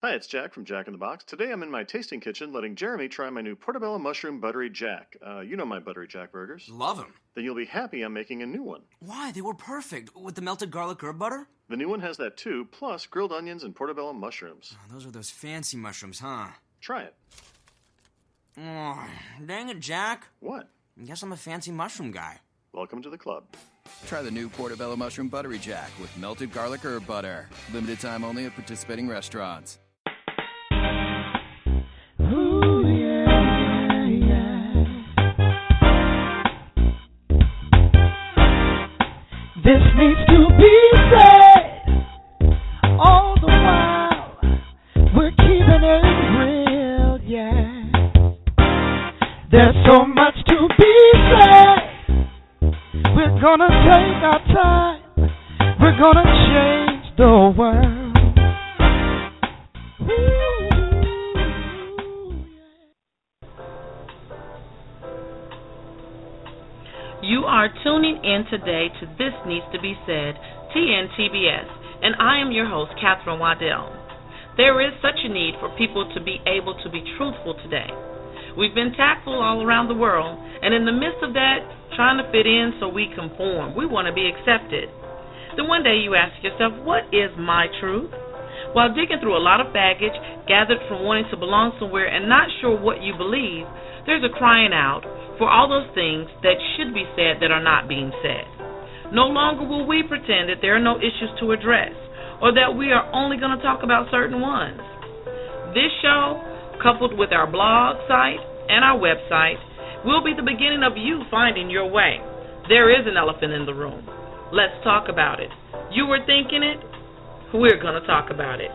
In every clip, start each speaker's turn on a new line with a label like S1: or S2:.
S1: Hi, it's Jack from Jack in the Box. Today I'm in my tasting kitchen letting Jeremy try my new Portobello Mushroom Buttery Jack. Uh, you know my Buttery Jack burgers.
S2: Love them.
S1: Then you'll be happy I'm making a new one.
S2: Why? They were perfect. With the melted garlic herb butter?
S1: The new one has that too, plus grilled onions and portobello mushrooms.
S2: Oh, those are those fancy mushrooms, huh?
S1: Try it.
S2: Oh, dang it, Jack.
S1: What?
S2: I guess I'm a fancy mushroom guy.
S1: Welcome to the club.
S3: Try the new Portobello Mushroom Buttery Jack with melted garlic herb butter. Limited time only at participating restaurants.
S4: This needs to be said. All the while, we're keeping it real, yeah. There's so much to be said. We're gonna take our time. We're gonna change the world. Ooh,
S5: are tuning in today to This Needs to Be Said, TNTBS, and I am your host, Catherine Waddell. There is such a need for people to be able to be truthful today. We've been tactful all around the world, and in the midst of that, trying to fit in so we conform. We want to be accepted. Then one day you ask yourself, what is my truth? While digging through a lot of baggage gathered from wanting to belong somewhere and not sure what you believe, there's a crying out for all those things that should be said that are not being said. No longer will we pretend that there are no issues to address or that we are only going to talk about certain ones. This show, coupled with our blog site and our website, will be the beginning of you finding your way. There is an elephant in the room. Let's talk about it. You were thinking it? We're going to talk about it.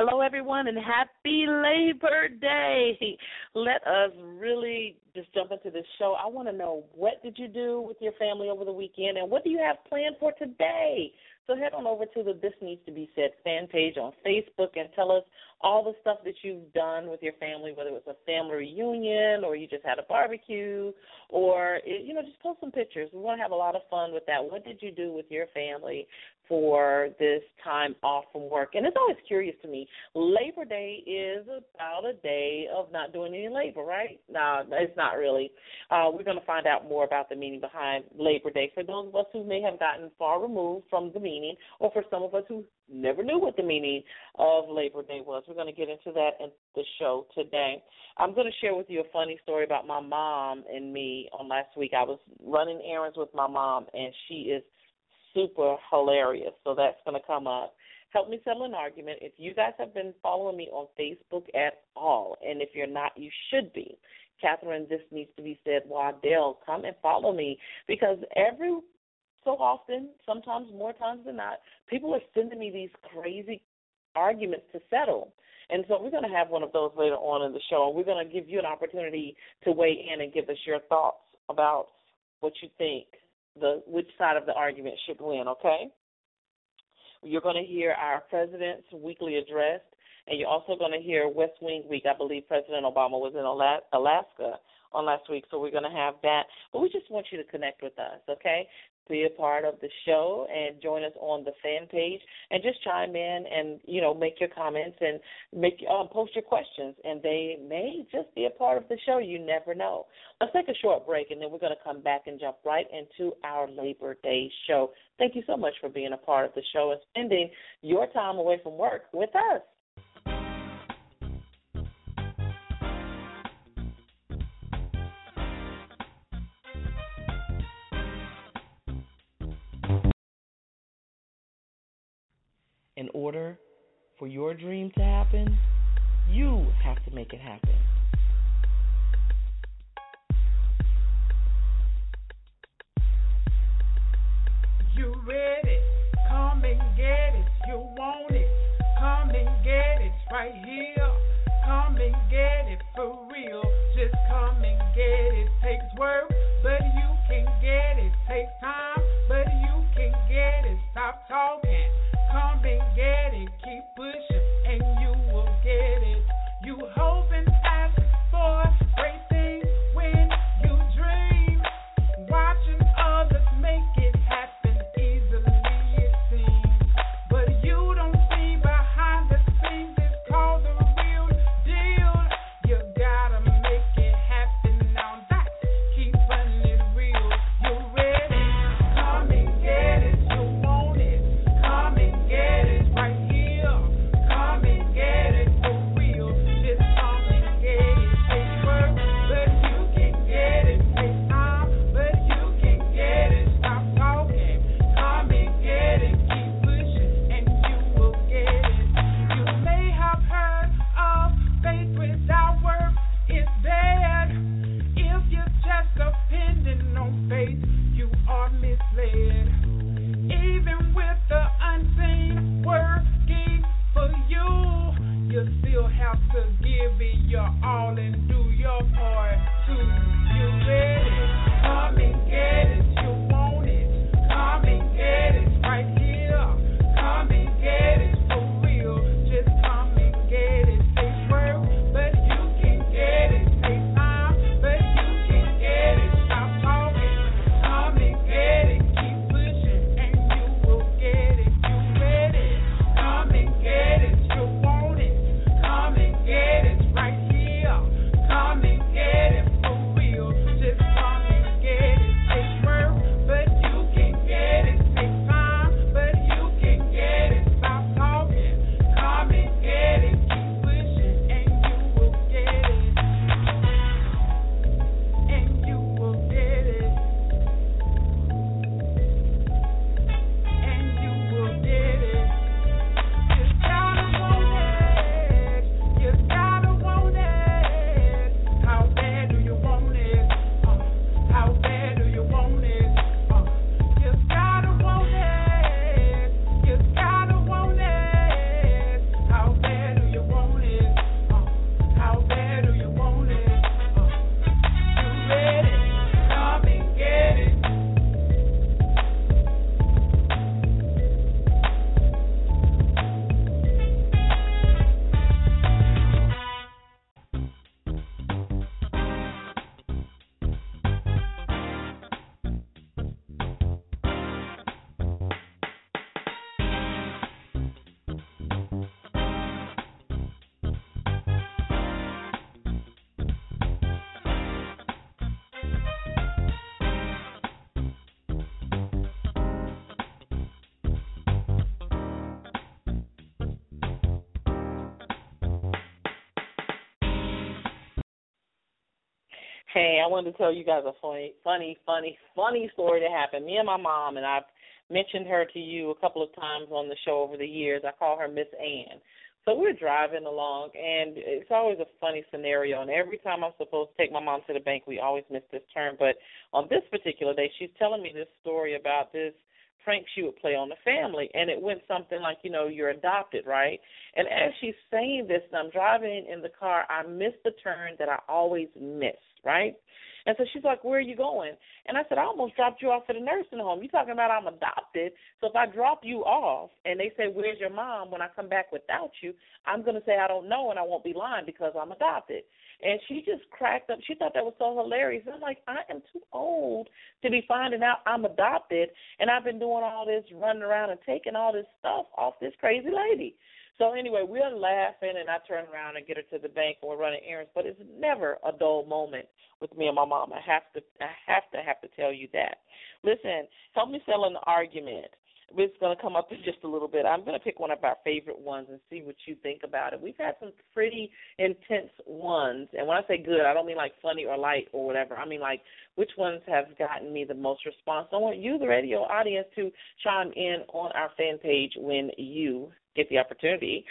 S5: Hello, everyone, and happy Labor Day. Let us really just jump into this show. I want to know what did you do with your family over the weekend, and what do you have planned for today? So head on over to the This Needs to Be Said fan page on Facebook and tell us all the stuff that you've done with your family, whether it was a family reunion or you just had a barbecue, or you know, just post some pictures. We want to have a lot of fun with that. What did you do with your family for this time off from work? And it's always curious to me. Labor Day is about a day of not doing any labor, right? No, it's not really. Uh, we're going to find out more about the meaning behind Labor Day for those of us who may have gotten far removed from the meaning, or for some of us who never knew what the meaning of Labor Day was. We're going to get into that in the show today. I'm going to share with you a funny story about my mom and me on last week. I was running errands with my mom, and she is super hilarious. So that's going to come up. Help me settle an argument. If you guys have been following me on Facebook at all, and if you're not, you should be. Catherine, this needs to be said. Waddell, come and follow me because every so often, sometimes more times than not, people are sending me these crazy arguments to settle. And so we're going to have one of those later on in the show, and we're going to give you an opportunity to weigh in and give us your thoughts about what you think the which side of the argument should win. Okay. You're going to hear our president's weekly address, and you're also going to hear West Wing Week. I believe President Obama was in Alaska on last week, so we're going to have that. But we just want you to connect with us, okay? Be a part of the show and join us on the fan page, and just chime in and you know make your comments and make um, post your questions, and they may just be a part of the show. You never know. Let's take a short break, and then we're going to come back and jump right into our Labor Day show. Thank you so much for being a part of the show and spending your time away from work with us. For your dream to happen, you have to make it happen.
S6: You ready? Come and get it. You want it? Come and get it right here. Come and get it for real. Just come and get it. Takes work, but you can get it. Takes time, but you can get it. Stop talking.
S5: Hey, I wanted to tell you guys a funny, funny, funny, funny story that happened. Me and my mom, and I've mentioned her to you a couple of times on the show over the years. I call her Miss Ann. So we're driving along, and it's always a funny scenario. And every time I'm supposed to take my mom to the bank, we always miss this turn. But on this particular day, she's telling me this story about this prank she would play on the family, and it went something like, you know, you're adopted, right? And as she's saying this, and I'm driving in the car, I missed the turn that I always miss, right? And so she's like, Where are you going? And I said, I almost dropped you off at a nursing home. You talking about I'm adopted. So if I drop you off and they say, Where's your mom when I come back without you, I'm gonna say I don't know and I won't be lying because I'm adopted. And she just cracked up. She thought that was so hilarious. And I'm like, I am too old to be finding out I'm adopted and I've been doing all this running around and taking all this stuff off this crazy lady. So anyway, we're laughing, and I turn around and get her to the bank, and we're running errands. But it's never a dull moment with me and my mom. I have to, I have to, have to tell you that. Listen, help me sell an argument. It's going to come up in just a little bit. I'm going to pick one of our favorite ones and see what you think about it. We've had some pretty intense ones, and when I say good, I don't mean like funny or light or whatever. I mean like which ones have gotten me the most response. I want you, the radio audience, to chime in on our fan page when you get the opportunity.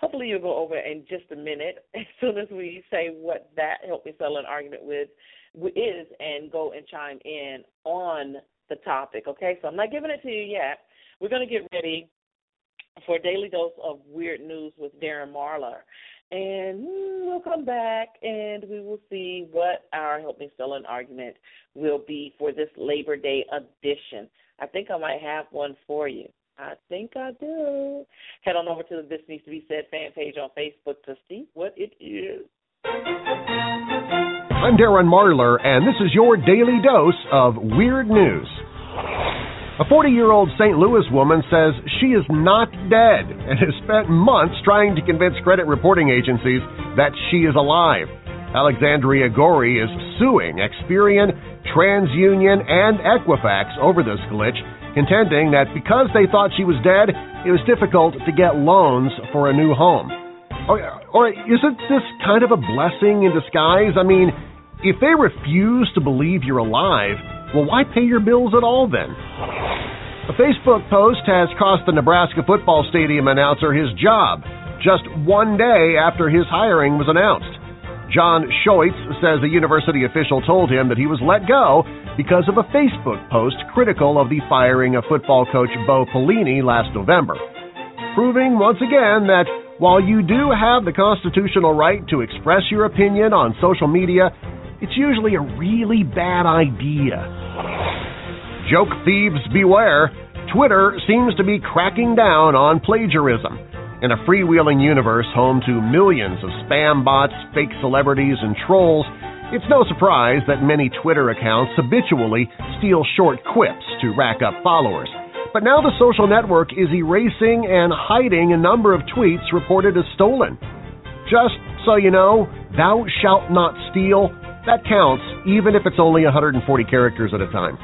S5: Hopefully, you'll go over in just a minute as soon as we say what that help me settle an argument with is and go and chime in on the topic. Okay, so I'm not giving it to you yet. We're going to get ready for a daily dose of weird news with Darren Marlar. And we'll come back and we will see what our Help Me Sell an Argument will be for this Labor Day edition. I think I might have one for you. I think I do. Head on over to the This Needs to Be Said fan page on Facebook to see what it is.
S7: I'm Darren Marlar, and this is your daily dose of weird news. A 40 year old St. Louis woman says she is not dead and has spent months trying to convince credit reporting agencies that she is alive. Alexandria Gorey is suing Experian, TransUnion, and Equifax over this glitch, contending that because they thought she was dead, it was difficult to get loans for a new home. Or, or isn't this kind of a blessing in disguise? I mean, if they refuse to believe you're alive, well, why pay your bills at all then? A Facebook post has cost the Nebraska football stadium announcer his job just one day after his hiring was announced. John Schuetz says a university official told him that he was let go because of a Facebook post critical of the firing of football coach Bo Pelini last November, proving once again that while you do have the constitutional right to express your opinion on social media, it's usually a really bad idea. Joke thieves beware. Twitter seems to be cracking down on plagiarism. In a freewheeling universe home to millions of spam bots, fake celebrities, and trolls, it's no surprise that many Twitter accounts habitually steal short quips to rack up followers. But now the social network is erasing and hiding a number of tweets reported as stolen. Just so you know, thou shalt not steal, that counts even if it's only 140 characters at a time.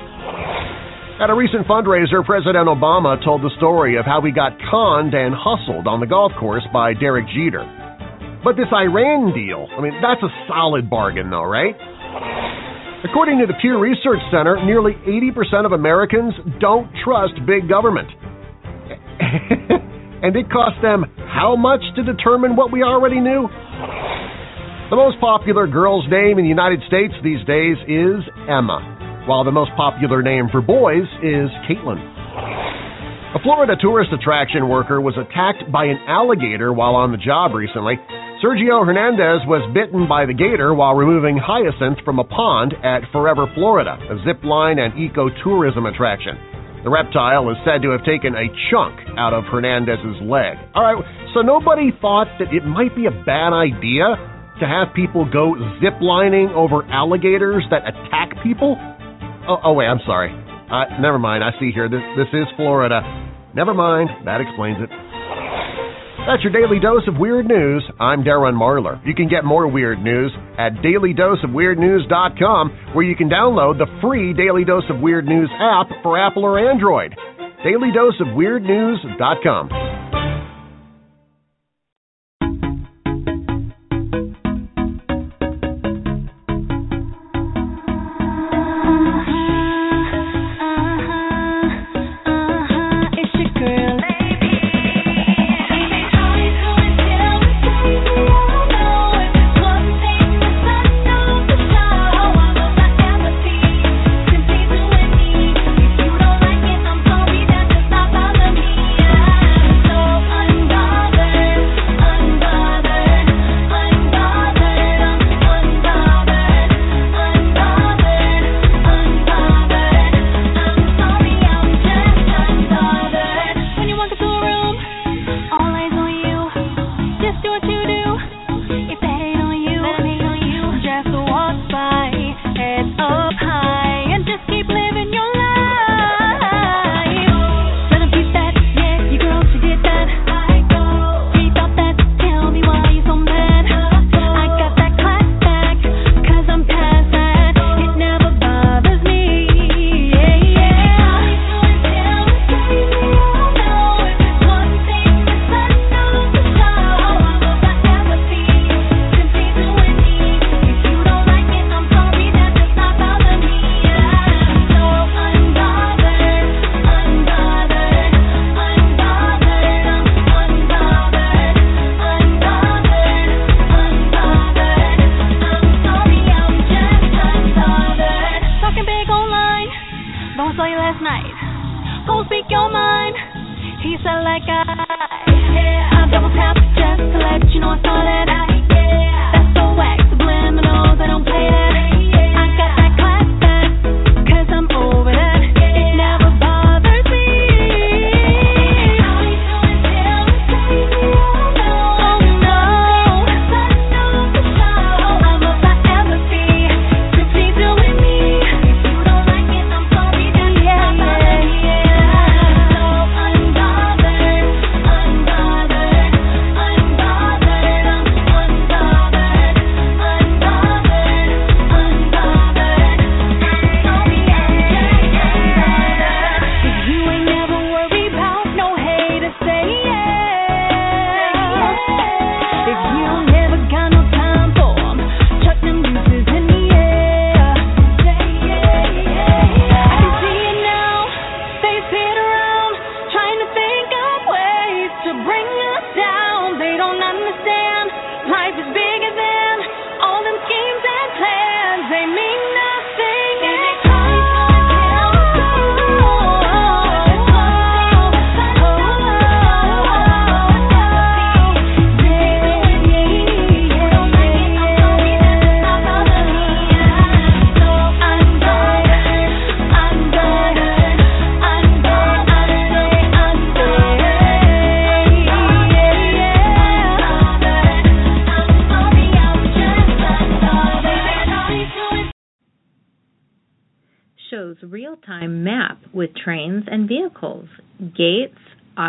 S7: At a recent fundraiser, President Obama told the story of how he got conned and hustled on the golf course by Derek Jeter. But this Iran deal, I mean, that's a solid bargain, though, right? According to the Pew Research Center, nearly 80% of Americans don't trust big government. and it cost them how much to determine what we already knew? The most popular girl's name in the United States these days is Emma, while the most popular name for boys is Caitlin. A Florida tourist attraction worker was attacked by an alligator while on the job recently. Sergio Hernandez was bitten by the gator while removing hyacinth from a pond at Forever Florida, a zip line and ecotourism attraction. The reptile is said to have taken a chunk out of Hernandez's leg. All right, so nobody thought that it might be a bad idea to have people go zip lining over alligators that attack people? Oh, oh wait, I'm sorry. Uh, never mind. I see here. This this is Florida. Never mind. That explains it. That's your daily dose of weird news. I'm Darren Marlar. You can get more weird news at dailydoseofweirdnews.com, where you can download the free Daily Dose of Weird News app for Apple or Android. dailydoseofweirdnews.com.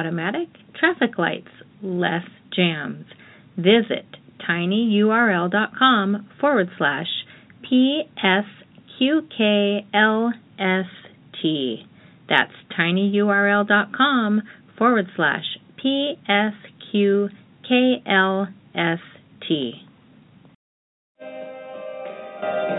S8: automatic, traffic lights, less jams. Visit tinyurl.com forward slash PSQKLST. That's tinyurl.com forward slash PSQKLST.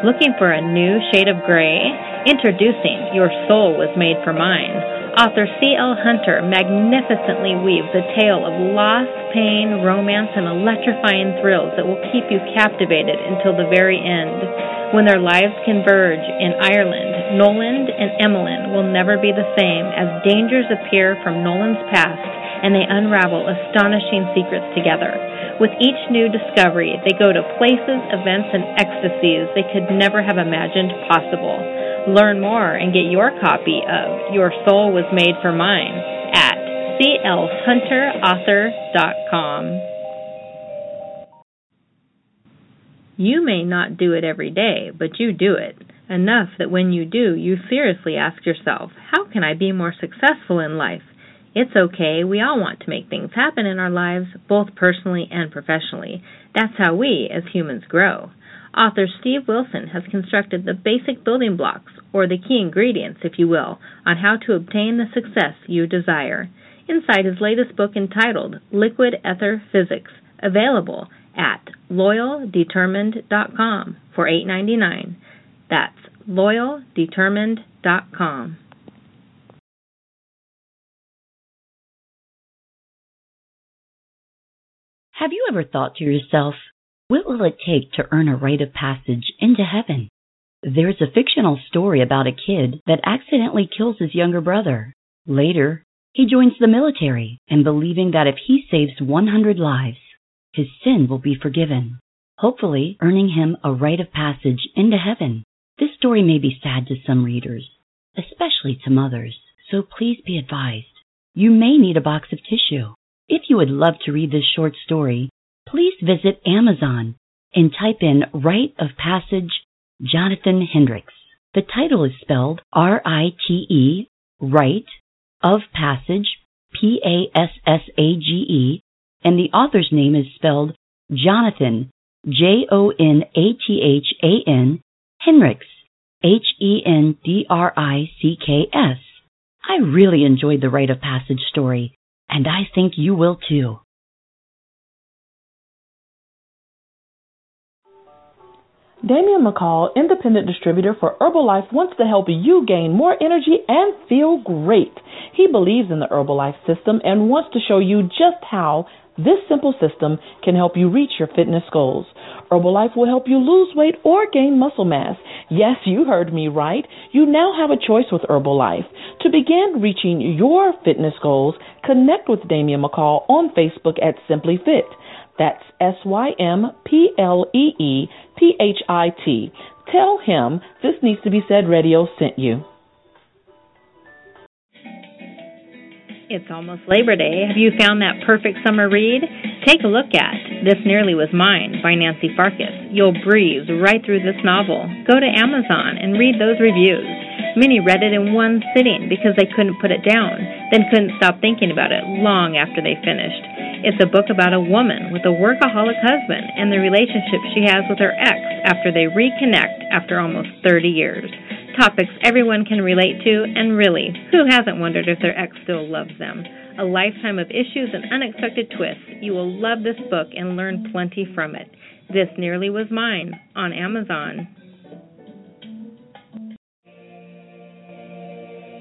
S8: Looking for a new shade of gray? Introducing Your Soul Was Made for Mine. Author C.L. Hunter magnificently weaves a tale of loss, pain, romance, and electrifying thrills that will keep you captivated until the very end. When their lives converge in Ireland, Noland and Emmeline will never be the same as dangers appear from Noland's past and they unravel astonishing secrets together. With each new discovery, they go to places, events, and ecstasies they could never have imagined possible. Learn more and get your copy of Your Soul Was Made for Mine at clhunterauthor.com. You may not do it every day, but you do it. Enough that when you do, you seriously ask yourself, how can I be more successful in life? It's okay. We all want to make things happen in our lives, both personally and professionally. That's how we, as humans, grow. Author Steve Wilson has constructed the basic building blocks, or the key ingredients, if you will, on how to obtain the success you desire. Inside his latest book entitled Liquid Ether Physics, available at loyaldetermined.com for $8.99. That's loyaldetermined.com.
S9: Have you ever thought to yourself, what will it take to earn a rite of passage into heaven? There's a fictional story about a kid that accidentally kills his younger brother. Later, he joins the military and believing that if he saves 100 lives, his sin will be forgiven, hopefully earning him a rite of passage into heaven. This story may be sad to some readers, especially to mothers, so please be advised. You may need a box of tissue. If you would love to read this short story, please visit Amazon and type in Rite of Passage Jonathan Hendricks. The title is spelled R I T E, Rite of Passage, P A S S A G E, and the author's name is spelled Jonathan, J O N A T H A N, Hendricks, H E N D R I C K S. I really enjoyed the Rite of Passage story and I think you will too.
S10: Damian McCall, independent distributor for Herbalife, wants to help you gain more energy and feel great. He believes in the Herbalife system and wants to show you just how this simple system can help you reach your fitness goals. Herbalife will help you lose weight or gain muscle mass. Yes, you heard me right. You now have a choice with Herbalife. To begin reaching your fitness goals, connect with Damian McCall on Facebook at Simply Fit. That's S Y M P L E E P H I T. Tell him this needs to be said radio sent you.
S8: It's almost Labor Day. Have you found that perfect summer read? Take a look at This Nearly Was Mine by Nancy Farkas. You'll breeze right through this novel. Go to Amazon and read those reviews. Many read it in one sitting because they couldn't put it down, then couldn't stop thinking about it long after they finished. It's a book about a woman with a workaholic husband and the relationship she has with her ex after they reconnect after almost 30 years topics everyone can relate to, and really, who hasn't wondered if their ex still loves them? A lifetime of issues and unexpected twists. You will love this book and learn plenty from it. This Nearly Was Mine on Amazon.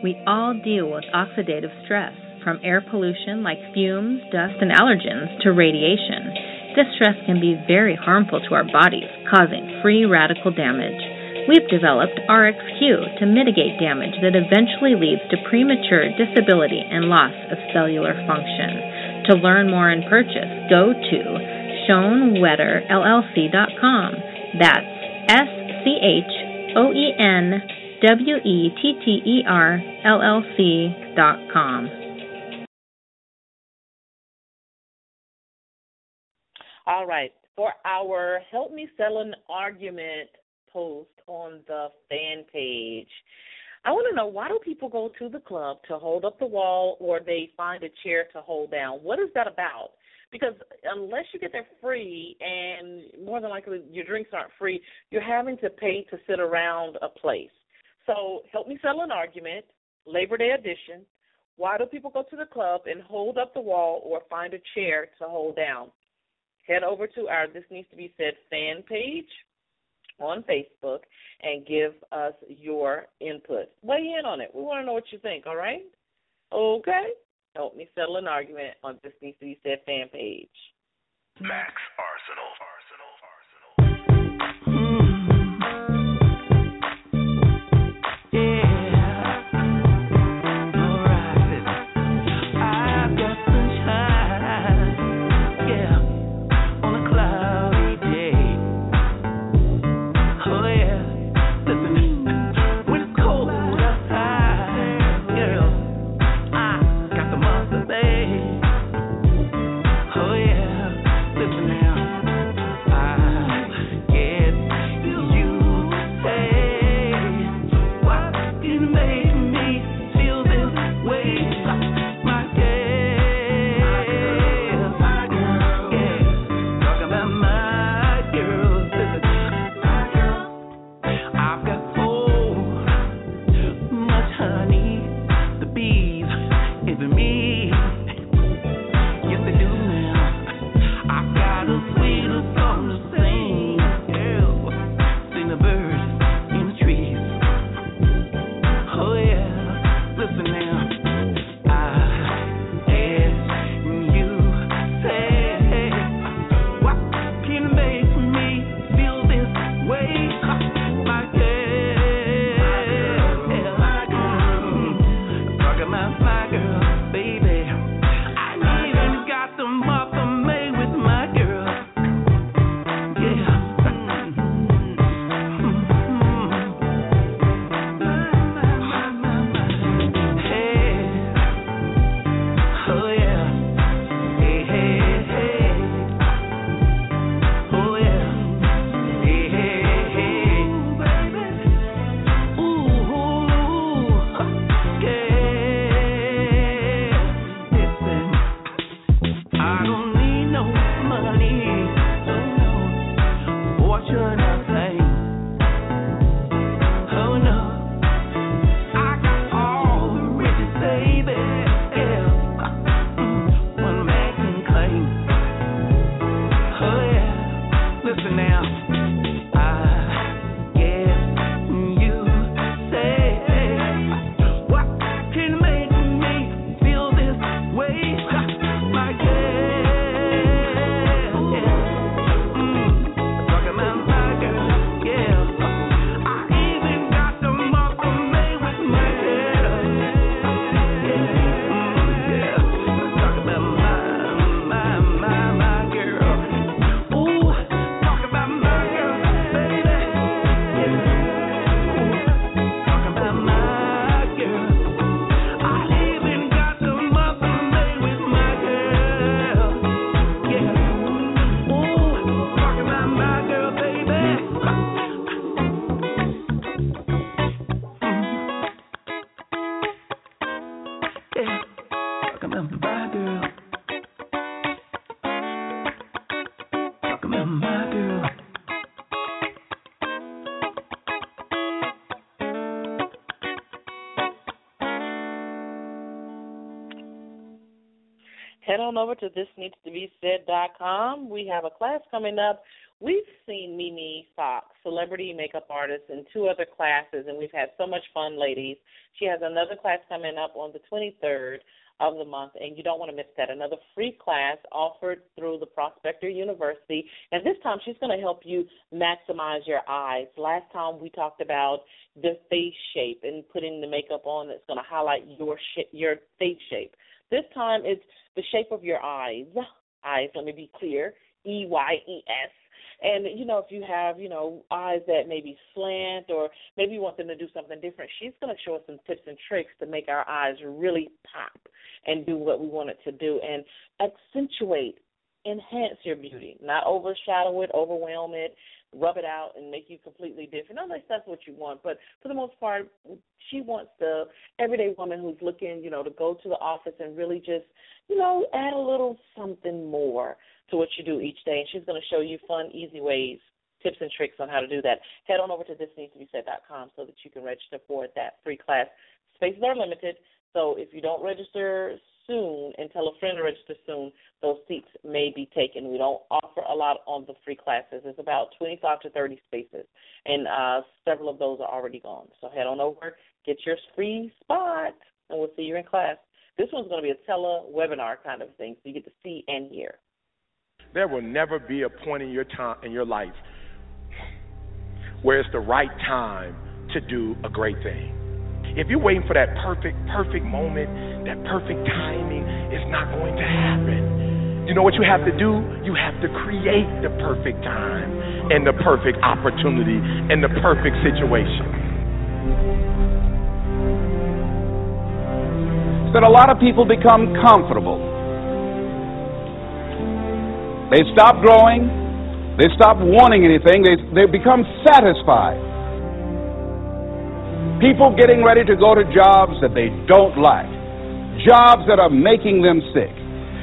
S8: We all deal with oxidative stress, from air pollution like fumes, dust, and allergens to radiation. This stress can be very harmful to our bodies, causing free radical damage. We've developed RxQ to mitigate damage that eventually leads to premature disability and loss of cellular function. To learn more and purchase, go to SchoenWetterLLC.com. That's S C H O E N W E T T E R L L C.com.
S5: All right. For our Help Me Settle an Argument post on the fan page. I want to know why do people go to the club to hold up the wall or they find a chair to hold down? What is that about? Because unless you get there free, and more than likely your drinks aren't free, you're having to pay to sit around a place. So help me settle an argument. Labor Day edition. Why do people go to the club and hold up the wall or find a chair to hold down? Head over to our This Needs to Be Said fan page on Facebook and give us your input. Weigh in on it. We want to know what you think, all right? Okay? Help me settle an argument on This Needs to Be Said fan page.
S11: Max Arsenal.
S5: On over to thisneedstobesaid.com. We have a class coming up. We've seen Mimi Fox, celebrity makeup artist, in two other classes, and we've had so much fun, ladies. She has another class coming up on the 23rd of the month, and you don't want to miss that. Another free class offered through the Prospector University, and this time she's going to help you maximize your eyes. Last time we talked about the face shape and putting the makeup on that's going to highlight your sh- your face shape. This time it's the shape of your eyes. Eyes, let me be clear. E Y E S. And you know, if you have, you know, eyes that maybe slant or maybe you want them to do something different, she's gonna show us some tips and tricks to make our eyes really pop and do what we want it to do and accentuate enhance your beauty, not overshadow it, overwhelm it, rub it out, and make you completely different. Unless that's what you want, but for the most part, she wants the everyday woman who's looking, you know, to go to the office and really just, you know, add a little something more to what you do each day. And she's going to show you fun, easy ways tips and tricks on how to do that. Head on over to thisneedstobesaid.com so that you can register for that free class. Spaces are limited, so if you don't register soon and tell a friend to register soon, those seats may be taken. We don't offer a lot on the free classes. It's about 25 to 30 spaces, and uh, several of those are already gone. So head on over, get your free spot, and we'll see you in class. This one's going to be a tele-webinar kind of thing, so you get to see and hear.
S12: There will never be a point in your time in your life where it's the right time to do a great thing. If you're waiting for that perfect, perfect moment, that perfect timing, it's not going to happen. You know what you have to do? You have to create the perfect time and the perfect opportunity and the perfect situation.
S13: That a lot of people become comfortable. They stop growing. They stop wanting anything. They, they become satisfied. People getting ready to go to jobs that they don't like, jobs that are making them sick.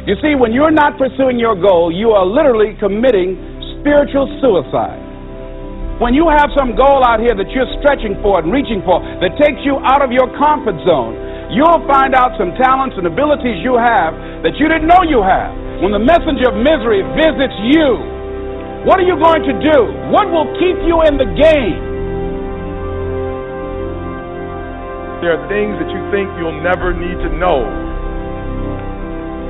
S13: You see, when you're not pursuing your goal, you are literally committing spiritual suicide. When you have some goal out here that you're stretching for and reaching for that takes you out of your comfort zone, you'll find out some talents and abilities you have that you didn't know you have. When the messenger of misery visits you, what are you going to do? What will keep you in the game?
S12: There are things that you think you'll never need to know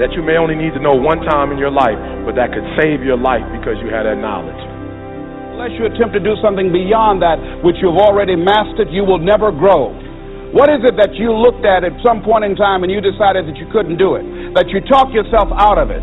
S12: that you may only need to know one time in your life, but that could save your life because you had that knowledge.
S13: Unless you attempt to do something beyond that which you've already mastered, you will never grow. What is it that you looked at at some point in time and you decided that you couldn't do it? That you talked yourself out of it?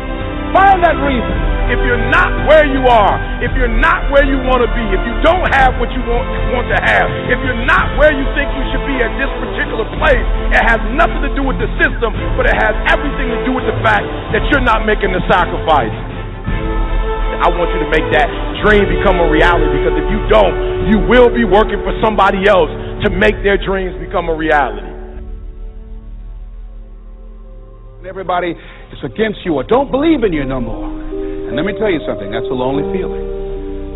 S13: Find that reason
S12: if you're not where you are, if you're not where you want to be, if you don't have what you want, want to have, if you're not where you think you should be at this particular place, it has nothing to do with the system, but it has everything to do with the fact that you're not making the sacrifice. I want you to make that dream become a reality because if you don't, you will be working for somebody else to make their dreams become a reality.
S13: Everybody is against you or don't believe in you no more. And let me tell you something, that's a lonely feeling.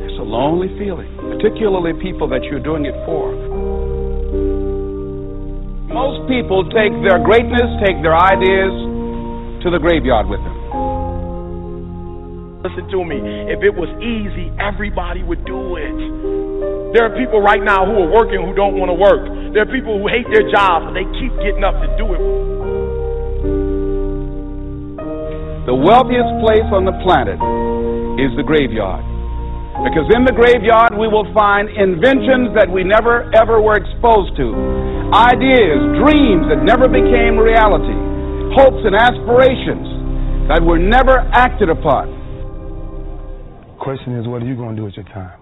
S13: It's a lonely feeling, particularly people that you're doing it for. Most people take their greatness, take their ideas to the graveyard with them.
S12: Listen to me. If it was easy, everybody would do it. There are people right now who are working who don't want to work. There are people who hate their jobs, but they keep getting up to do it.
S13: The wealthiest place on the planet is the graveyard. Because in the graveyard we will find inventions that we never ever were exposed to, ideas, dreams that never became reality, hopes and aspirations that were never acted upon.
S14: Question is, what are you going to do with your time?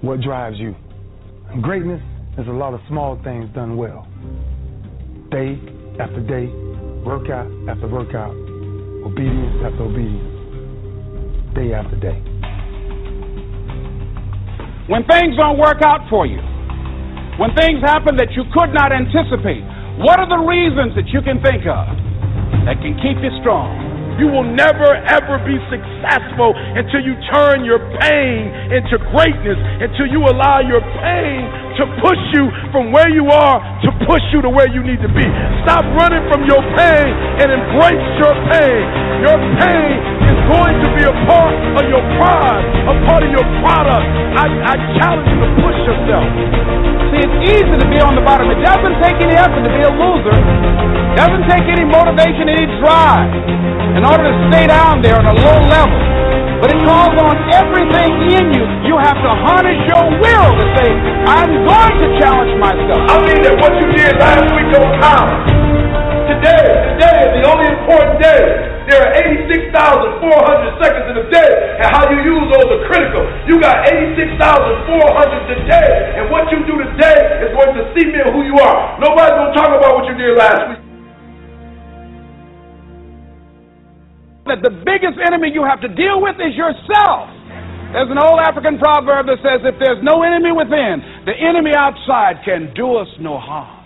S14: What drives you? Greatness is a lot of small things done well. Day after day, workout after workout, obedience after obedience, day after day.
S13: When things don't work out for you, when things happen that you could not anticipate, what are the reasons that you can think of that can keep you strong?
S12: You will never ever be successful until you turn your pain into greatness, until you allow your pain to push you from where you are to push you to where you need to be. Stop running from your pain and embrace your pain. Your pain is going to be a part of your pride, a part of your product. I, I challenge you to push yourself.
S13: See, it's easy to be on the bottom. It doesn't take any effort to be a loser. It doesn't take any motivation, any drive. in order to stay down there on a low level. But it calls on everything in you. You have to harness your will to say, I'm going to challenge myself.
S12: I mean that what you did last week don't count. Today, is the only important day. There are 86,400 seconds in a day, and how you use those are critical. You got 86,400 today, and what you do today is going to cement who you are. Nobody's going to talk about what you did last week.
S13: that the biggest enemy you have to deal with is yourself. There's an old African proverb that says, if there's no enemy within, the enemy outside can do us no harm.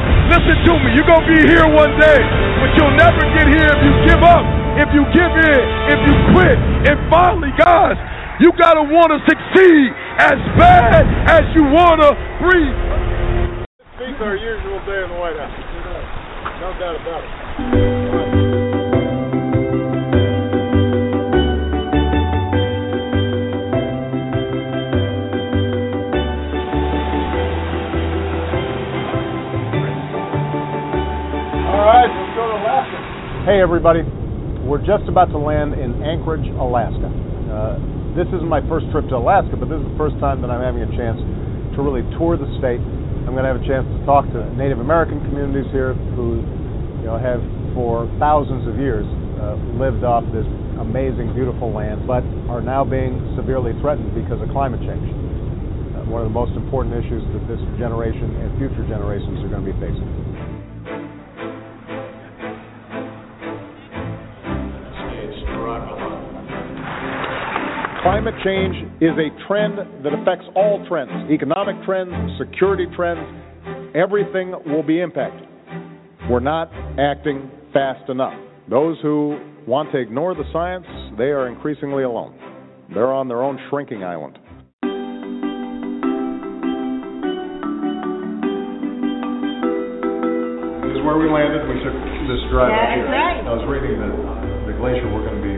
S12: Listen to me, you're going to be here one day, but you'll never get here if you give up, if you give in, if you quit. And finally, guys, you got to want to succeed as bad as you want to breathe.
S15: This our usual day in the White House. No doubt about it. Alaska.
S16: Hey, everybody. We're just about to land in Anchorage, Alaska. Uh, this isn't my first trip to Alaska, but this is the first time that I'm having a chance to really tour the state. I'm going to have a chance to talk to Native American communities here who, you know, have for thousands of years uh, lived off this amazing, beautiful land, but are now being severely threatened because of climate change. Uh, one of the most important issues that this generation and future generations are going to be facing. Climate change is a trend that affects all trends economic trends, security trends, everything will be impacted. We're not acting fast enough. Those who want to ignore the science, they are increasingly alone. They're on their own shrinking island. This is where we landed. We took this drive up here. I was reading that the glacier we're going to be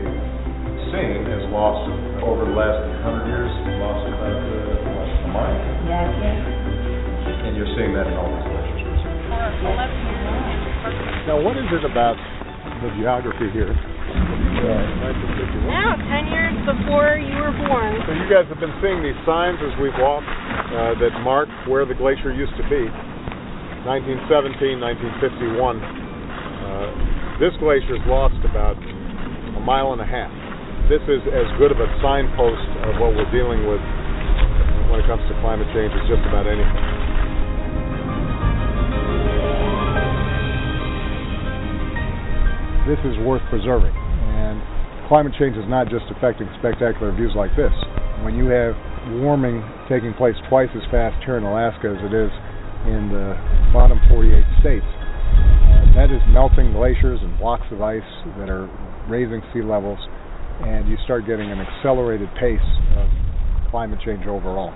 S16: seeing has lost over the last hundred years, lost about uh, what, a mile.
S17: Yes, yes.
S16: And you're seeing that in all these glaciers. Now, what is it about the geography here?
S17: Now, 10 years before you were born.
S16: So you guys have been seeing these signs as we've walked uh, that mark where the glacier used to be. 1917, 1951. Uh, this glacier's lost about a mile and a half. This is as good of a signpost of what we're dealing with when it comes to climate change as just about anything. This is worth preserving. And climate change is not just affecting spectacular views like this. When you have warming taking place twice as fast here in Alaska as it is in the bottom 48 states, uh, that is melting glaciers and blocks of ice that are raising sea levels, and you start getting an accelerated pace of climate change overall.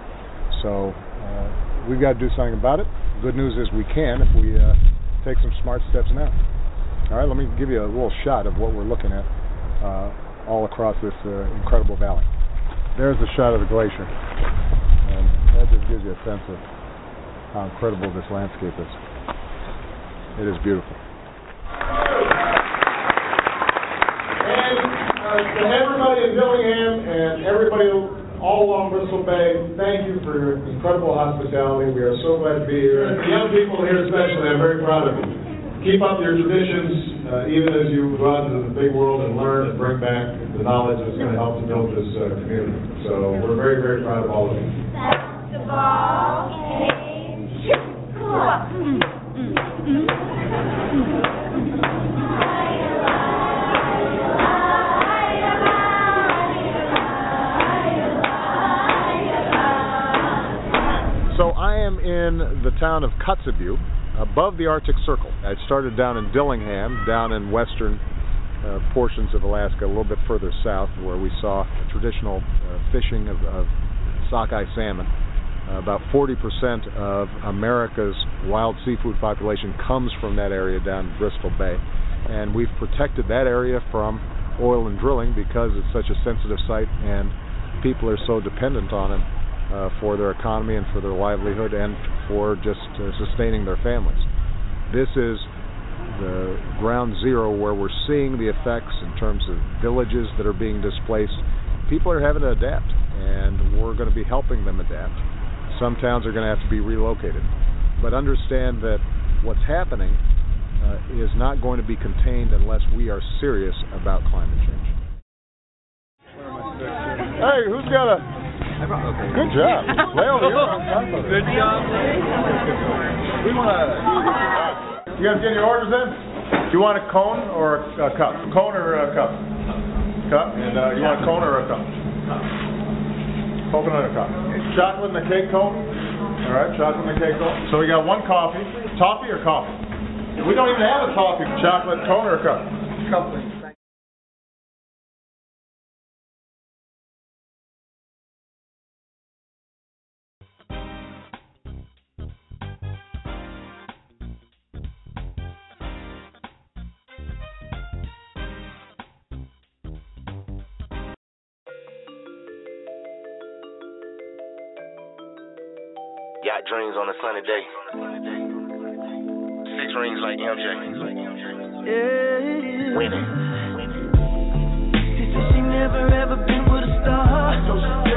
S16: So uh, we've got to do something about it. Good news is we can if we uh, take some smart steps now. All right, let me give you a little shot of what we're looking at uh, all across this uh, incredible valley. There's a shot of the glacier, and that just gives you a sense of how incredible this landscape is. It is beautiful.
S15: And uh, to everybody in Dillingham and everybody all along Bristol Bay, thank you for your incredible hospitality. We are so glad to be here. And the young people here especially, I'm very proud of you. Keep up your traditions, uh, even as you go out into the big world and learn and bring back the
S18: the knowledge that's going to help to build this uh, community. So we're very, very proud of all of you.
S11: Basketball game, shoot, come on.
S16: So I am in the town of Kotzebue, above the Arctic Circle. I started down in Dillingham, down in western uh, portions of Alaska, a little bit further south, where we saw traditional uh, fishing of, of sockeye salmon. Uh, about 40% of America's wild seafood population comes from that area down in Bristol Bay. And we've protected that area from oil and drilling because it's such a sensitive site and people are so dependent on it uh, for their economy and for their livelihood and for just uh, sustaining their families. This is the ground zero where we're seeing the effects in terms of villages that are being displaced. People are having to adapt, and we're going to be helping them adapt. Some towns are going to have to be relocated. But understand that what's happening uh, is not going to be contained unless we are serious about climate change.
S18: Hey, who's got a? Good job. Way over here. on top of it.
S11: Good job.
S18: We want to. You guys get your orders in? Do you want a cone or a cup? Cone or a cup? Cup. And uh, you want a cone or a cup? Coconut or cup? Chocolate and a cake cone. All right, chocolate and a cake cone. So we got one coffee. Toffee or coffee? We don't even have a toffee. Chocolate cone or a cup? Cup.
S19: Dreams on a sunny day. Six rings like MJ. Winning.
S11: She said she never ever been with a star.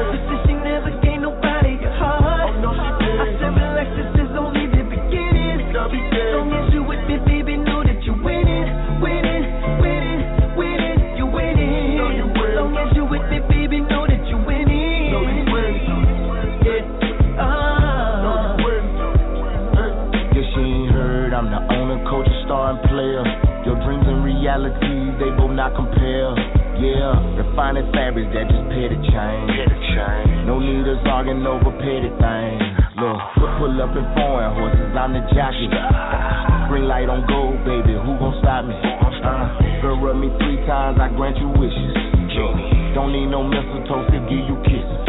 S20: Realities, they both not compare. Yeah, refining fabrics that just pay the chain. No need us arguing over petty things. Look, pull, pull up in foreign horses, I'm the jockey. Green light on gold, baby, who gon' stop me? Uh, girl, rub me three times, I grant you wishes. Don't need no mistletoe to give you kisses.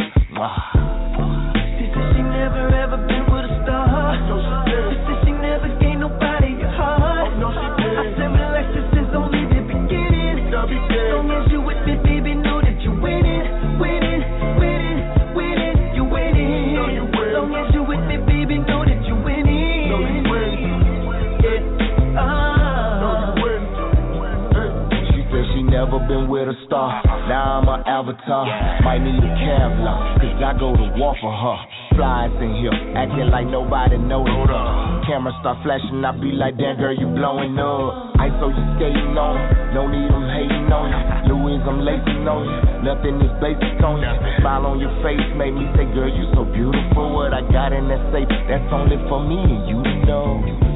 S20: Avatar. Might need a Kevlar, cause I go to war for her. Flies in here, acting like nobody noticed. Camera start flashing, I be like, damn girl, you blowing up. I saw you skating on, no need them hating on you. Louis, I'm lacing on you. Nothing is basic on you. Smile on your face made me say, girl, you so beautiful. What I got in that safe, that's only for me and you to know.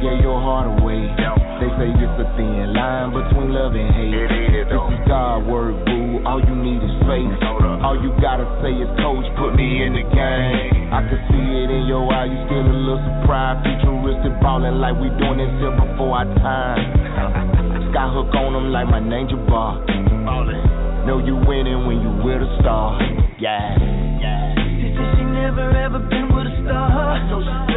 S20: Gave your heart away. They say it's a thin line between love and hate. This is God word, boo. All you need is faith. All you gotta say is, Coach, put me in the game. I can see it in your eye, you still a little surprised. Futuristic ballin' like we doing this here before our time. Sky hook on them like my name Jabbar. Know you winning when you with a star. Yeah.
S11: She said she never ever been with a star.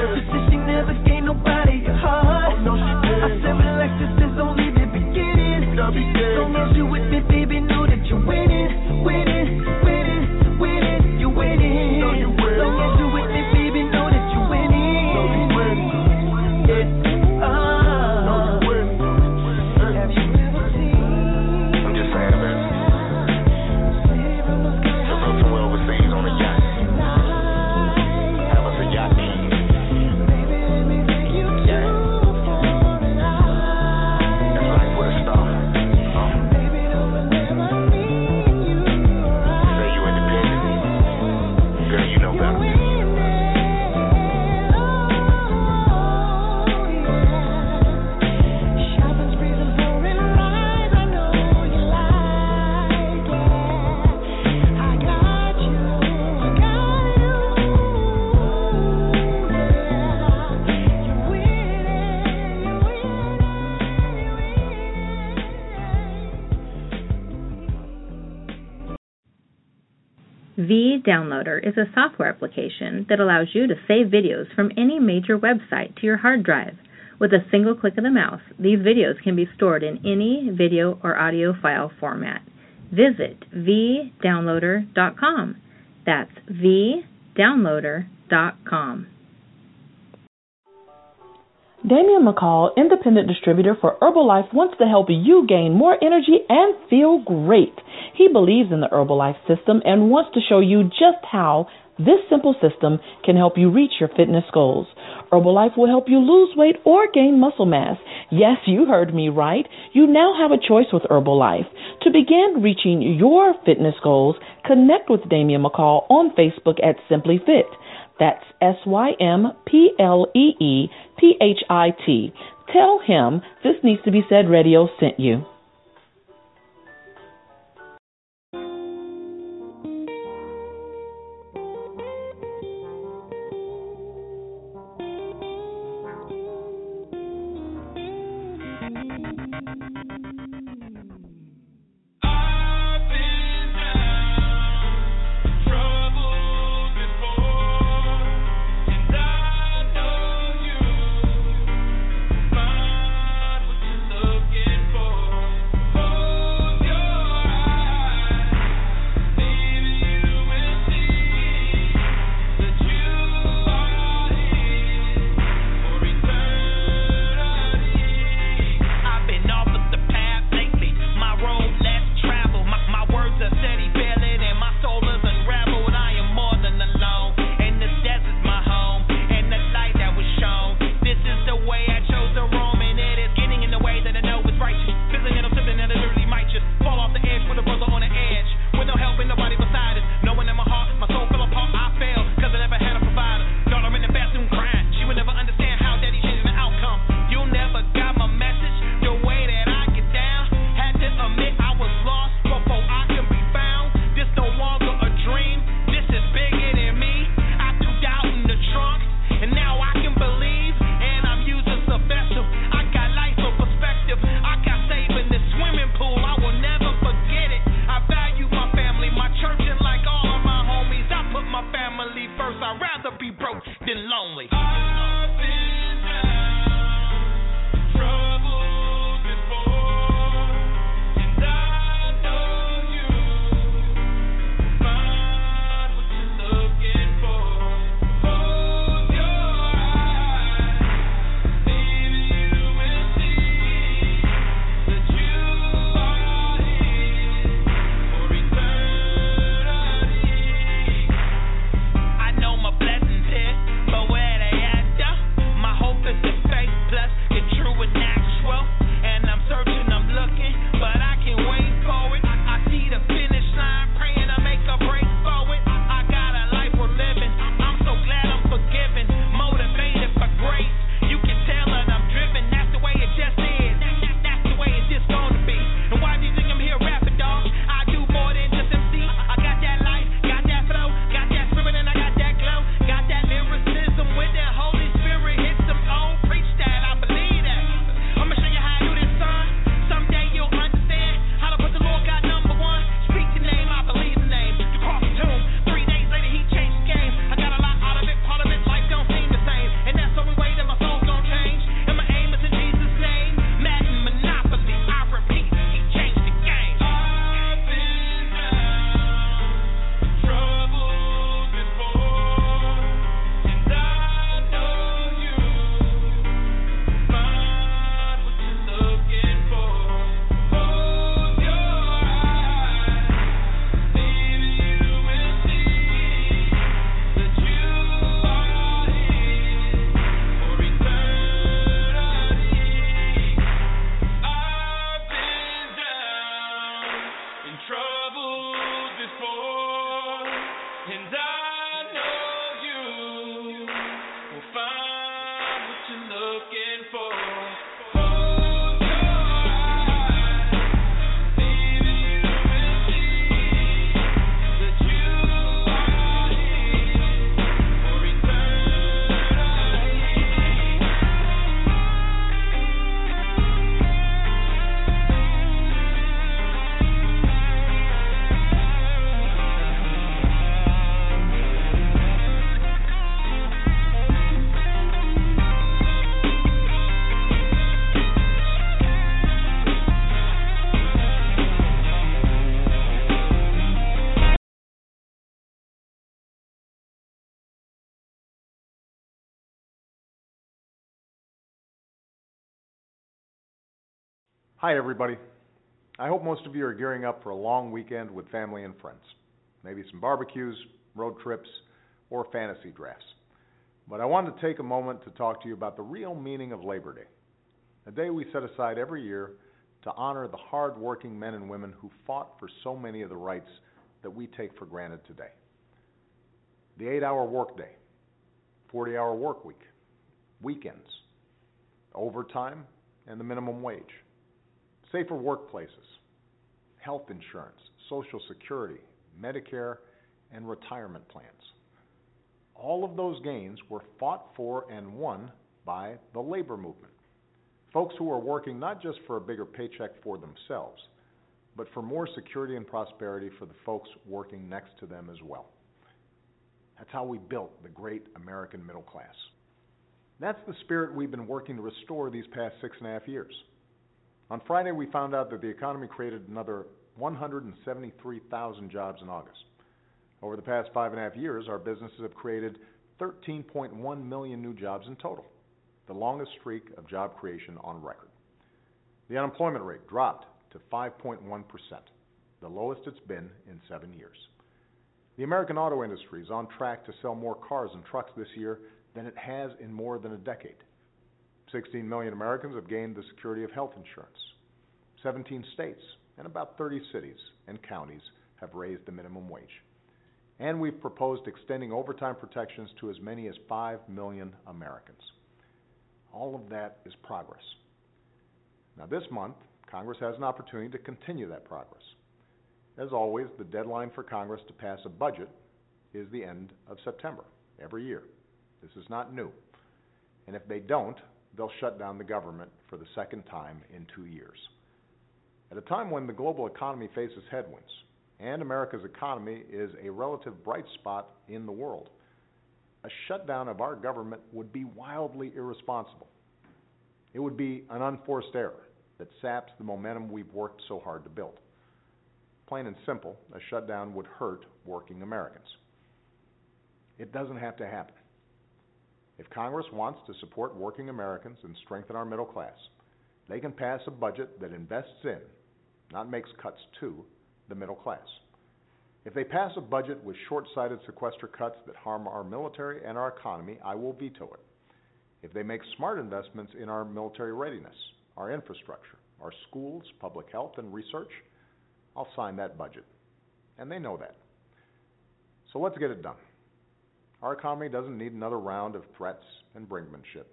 S8: Downloader is a software application that allows you to save videos from any major website to your hard drive. With a single click of the mouse, these videos can be stored in any video or audio file format. Visit vdownloader.com. That's vdownloader.com.
S10: Damian McCall, independent distributor for Herbalife, wants to help you gain more energy and feel great. He believes in the Herbalife system and wants to show you just how this simple system can help you reach your fitness goals. Herbalife will help you lose weight or gain muscle mass. Yes, you heard me right. You now have a choice with Herbalife. To begin reaching your fitness goals, connect with Damian McCall on Facebook at Simply Fit. That's S Y M P L E E P H I T. Tell him this needs to be said radio sent you.
S21: Hi, everybody. I hope most of you are gearing up for a long weekend with family and friends. Maybe some barbecues, road trips, or fantasy drafts. But I wanted to take a moment to talk to you about the real meaning of Labor Day, a day we set aside every year to honor the hard-working men and women who fought for so many of the rights that we take for granted today. The eight-hour workday, 40-hour work week, weekends, overtime, and the minimum wage, safer workplaces, health insurance, Social Security, Medicare, and retirement plans. All of those gains were fought for and won by the labor movement. Folks who are working not just for a bigger paycheck for themselves, but for more security and prosperity for the folks working next to them as well. That's how we built the great American middle class. That's the spirit we've been working to restore these past six and a half years. On Friday, we found out that the economy created another 173,000 jobs in August. Over the past five and a half years, our businesses have created 13.1 million new jobs in total, the longest streak of job creation on record. The unemployment rate dropped to 5.1%, the lowest it's been in seven years. The American auto industry is on track to sell more cars and trucks this year than it has in more than a decade. 16 million Americans have gained the security of health insurance. 17 states and about 30 cities and counties have raised the minimum wage. And we've proposed extending overtime protections to as many as 5 million Americans. All of that is progress. Now, this month, Congress has an opportunity to continue that progress. As always, the deadline for Congress to pass a budget is the end of September, every year. This is not new. And if they don't, they'll shut down the government for the second time in two years. At a time when the global economy faces headwinds and America's economy is a relative bright spot in the world, a shutdown of our government would be wildly irresponsible. It would be an unforced error that saps the momentum we've worked so hard to build. Plain and simple, a shutdown would hurt working Americans. It doesn't have to happen. If Congress wants to support working Americans and strengthen our middle class, they can pass a budget that invests in, not makes cuts to, the middle class. If they pass a budget with short sighted sequester cuts that harm our military and our economy, I will veto it. If they make smart investments in our military readiness, our infrastructure, our schools, public health, and research, I'll sign that budget. And they know that. So let's get it done. Our economy doesn't need another round of threats and brinkmanship.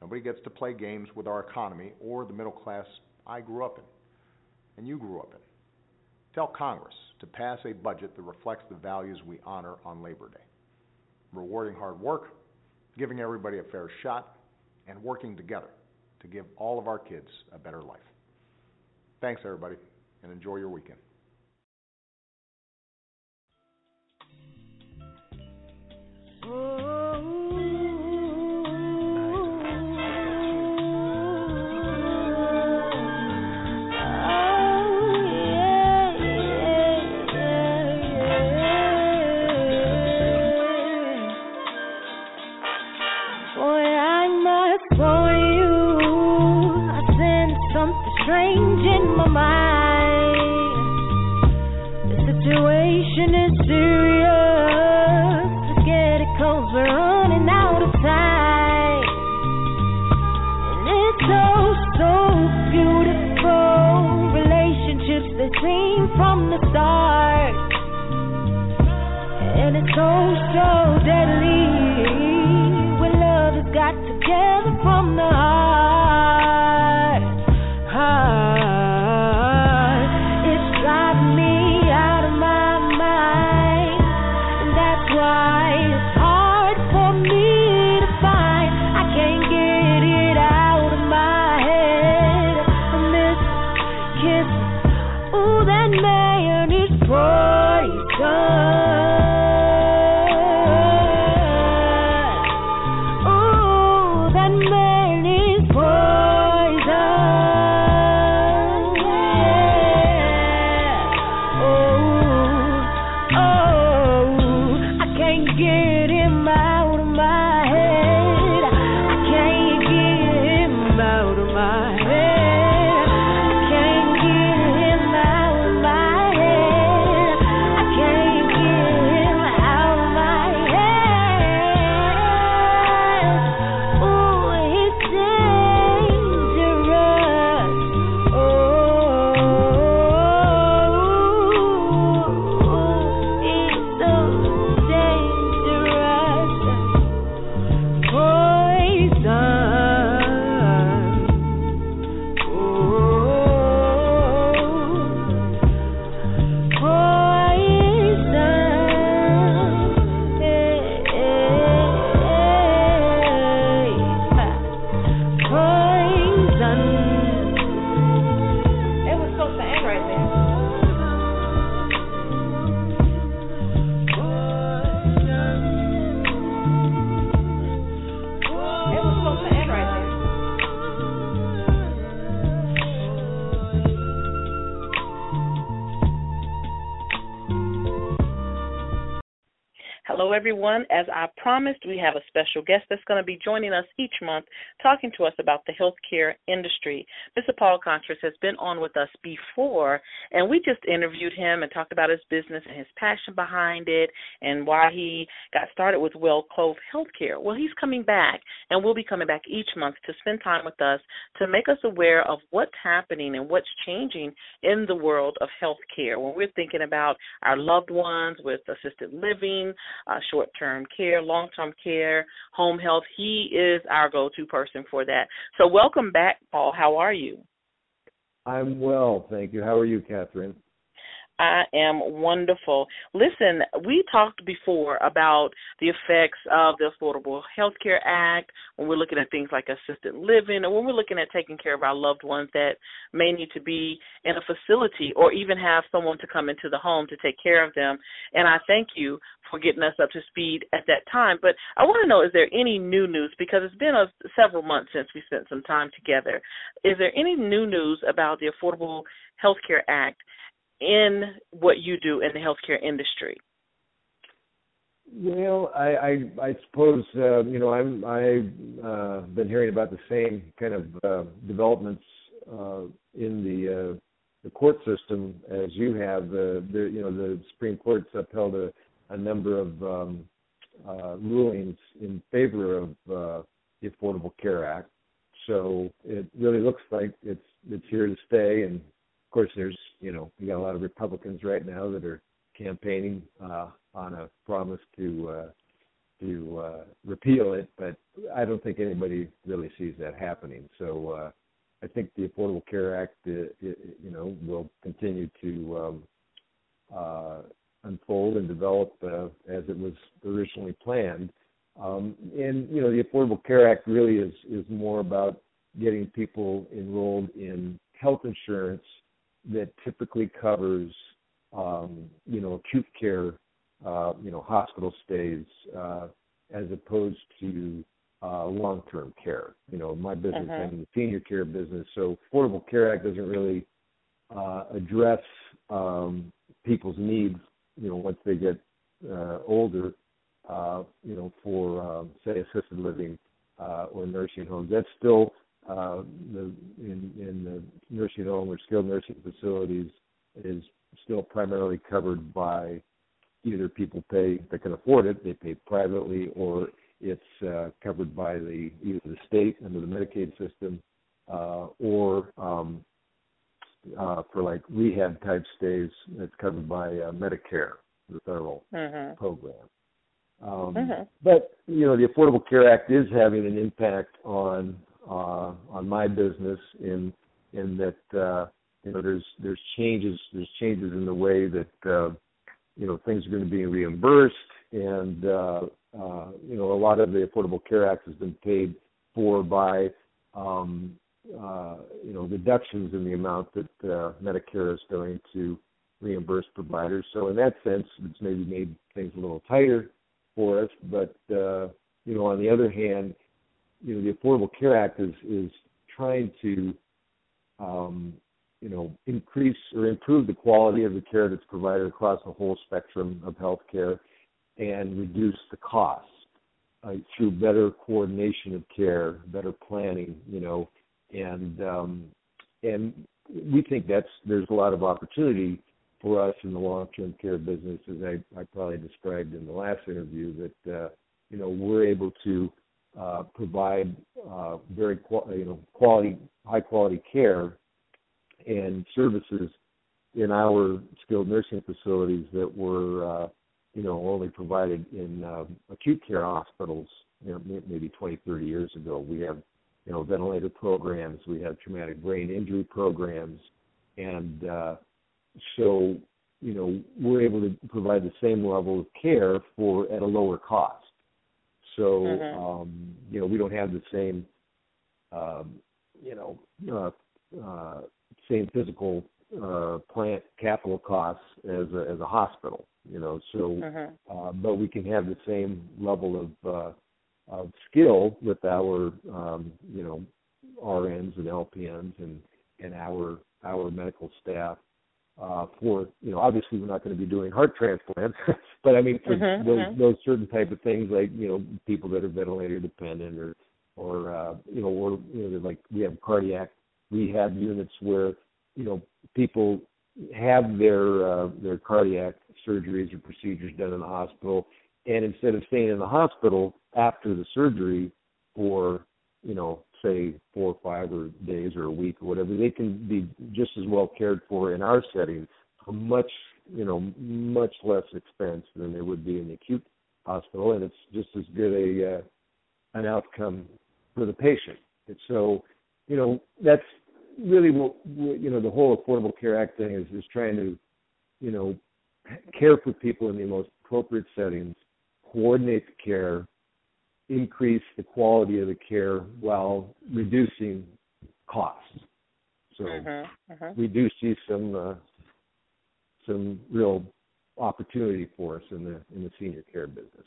S21: Nobody gets to play games with our economy or the middle class I grew up in and you grew up in. Tell Congress to pass a budget that reflects the values we honor on Labor Day rewarding hard work, giving everybody a fair shot, and working together to give all of our kids a better life. Thanks, everybody, and enjoy your weekend.
S22: Boy,
S5: special guest that's going to be joining us each month talking to us about the healthcare industry. Mr. Paul Contras has been on with us before, and we just interviewed him and talked about his business and his passion behind it and why he got started with Well Cove Healthcare. Well, he's coming back, and we'll be coming back each month to spend time with us to make us aware of what's happening and what's changing in the world of healthcare. When we're thinking about our loved ones with assisted living, uh, short term care, long term care, home health. He is our go to person for that. So, welcome back, Paul. How are you?
S23: I'm well, thank you. How are you, Catherine?
S5: I am wonderful. Listen, we talked before about the effects of the Affordable Health Care Act when we're looking at things like assisted living or when we're looking at taking care of our loved ones that may need to be in a facility or even have someone to come into the home to take care of them. And I thank you for getting us up to speed at that time. But I want to know is there any new news? Because it's been a, several months since we spent some time together. Is there any new news about the Affordable Health Care Act? In what you do in the healthcare industry?
S23: Well, I I, I suppose uh, you know I'm I've uh, been hearing about the same kind of uh, developments uh, in the uh, the court system as you have. The, the you know the Supreme Court's upheld a, a number of um, uh, rulings in favor of uh, the Affordable Care Act. So it really looks like it's it's here to stay, and of course, there's you know we got a lot of Republicans right now that are campaigning uh, on a promise to uh, to uh, repeal it, but I don't think anybody really sees that happening. So uh, I think the Affordable Care Act, uh, you know, will continue to um, uh, unfold and develop uh, as it was originally planned. Um, and you know, the Affordable Care Act really is is more about getting people enrolled in health insurance that typically covers um, you know acute care, uh, you know hospital stays, uh, as opposed to uh, long-term care. You know, my business,
S5: Uh-huh.
S23: I'm in the senior care business, so Affordable Care Act doesn't really uh, address um, people's needs. You know, once they get uh, older, uh, you know, for um, say assisted living uh, or nursing homes. That's still uh, the in in the nursing home or skilled nursing facilities is still primarily covered by either people pay that can afford it, they pay privately, or it's uh, covered by the either the state under the Medicaid system, uh, or um, uh, for like rehab type stays, it's covered by uh, Medicare, the federal
S5: Mhm.
S23: program. Um,
S5: Mhm.
S23: But you know, the Affordable Care Act is having an impact on uh, on my business in in that uh, you know there's there's changes there's changes in the way that uh, you know things are going to be reimbursed, and uh, uh, you know a lot of the Affordable Care Act has been paid for by um, uh, you know reductions in the amount that uh, Medicare is going to reimburse providers. So in that sense, it's maybe made things a little tighter for us. But uh, you know, on the other hand, you know, the Affordable Care Act is is trying to um, you know increase or improve the quality of the care that's provided across the whole spectrum of health care and reduce the costs uh, through better coordination of care, better planning, you know, and um, and we think that's there's a lot of opportunity for us in the long-term care business, as I, I probably described in the last interview, that uh, you know we're able to uh, provide uh, very qual- you know quality, high-quality care and services in our skilled nursing facilities that were uh, you know only provided in uh, acute care hospitals you know maybe 20 30 years ago. We have you know ventilator programs we have traumatic brain injury programs and uh, so you know we're able to provide the same level of care for at a lower cost so
S5: Mhm.
S23: um, you know we don't have the same um, you know uh, uh, same physical uh, plant capital costs as a, as a hospital you know so
S5: Mhm.
S23: uh, but we can have the same level of uh, of skill with our um, you know RNs and LPNs and and our our medical staff uh, for you know obviously we're not going to be doing heart transplants, but I mean for
S5: Mhm,
S23: those
S5: mhm.
S23: those certain type of things like you know people that are ventilator dependent or or uh, you know or you know like we have cardiac rehab units where you know people have their uh, their cardiac surgeries or procedures done in the hospital, and instead of staying in the hospital after the surgery for you know say four or five or days or a week or whatever, they can be just as well cared for in our setting for much you know much less expense than they would be in the acute hospital, and it's just as good a uh, an outcome for the patient. And so, you know, that's really what you know the whole Affordable Care Act thing is is trying to, you know, care for people in the most appropriate settings, coordinate the care, increase the quality of the care while reducing costs. So
S5: Mhm, mhm.
S23: we do see some uh, some real opportunity for us in the in the senior care business.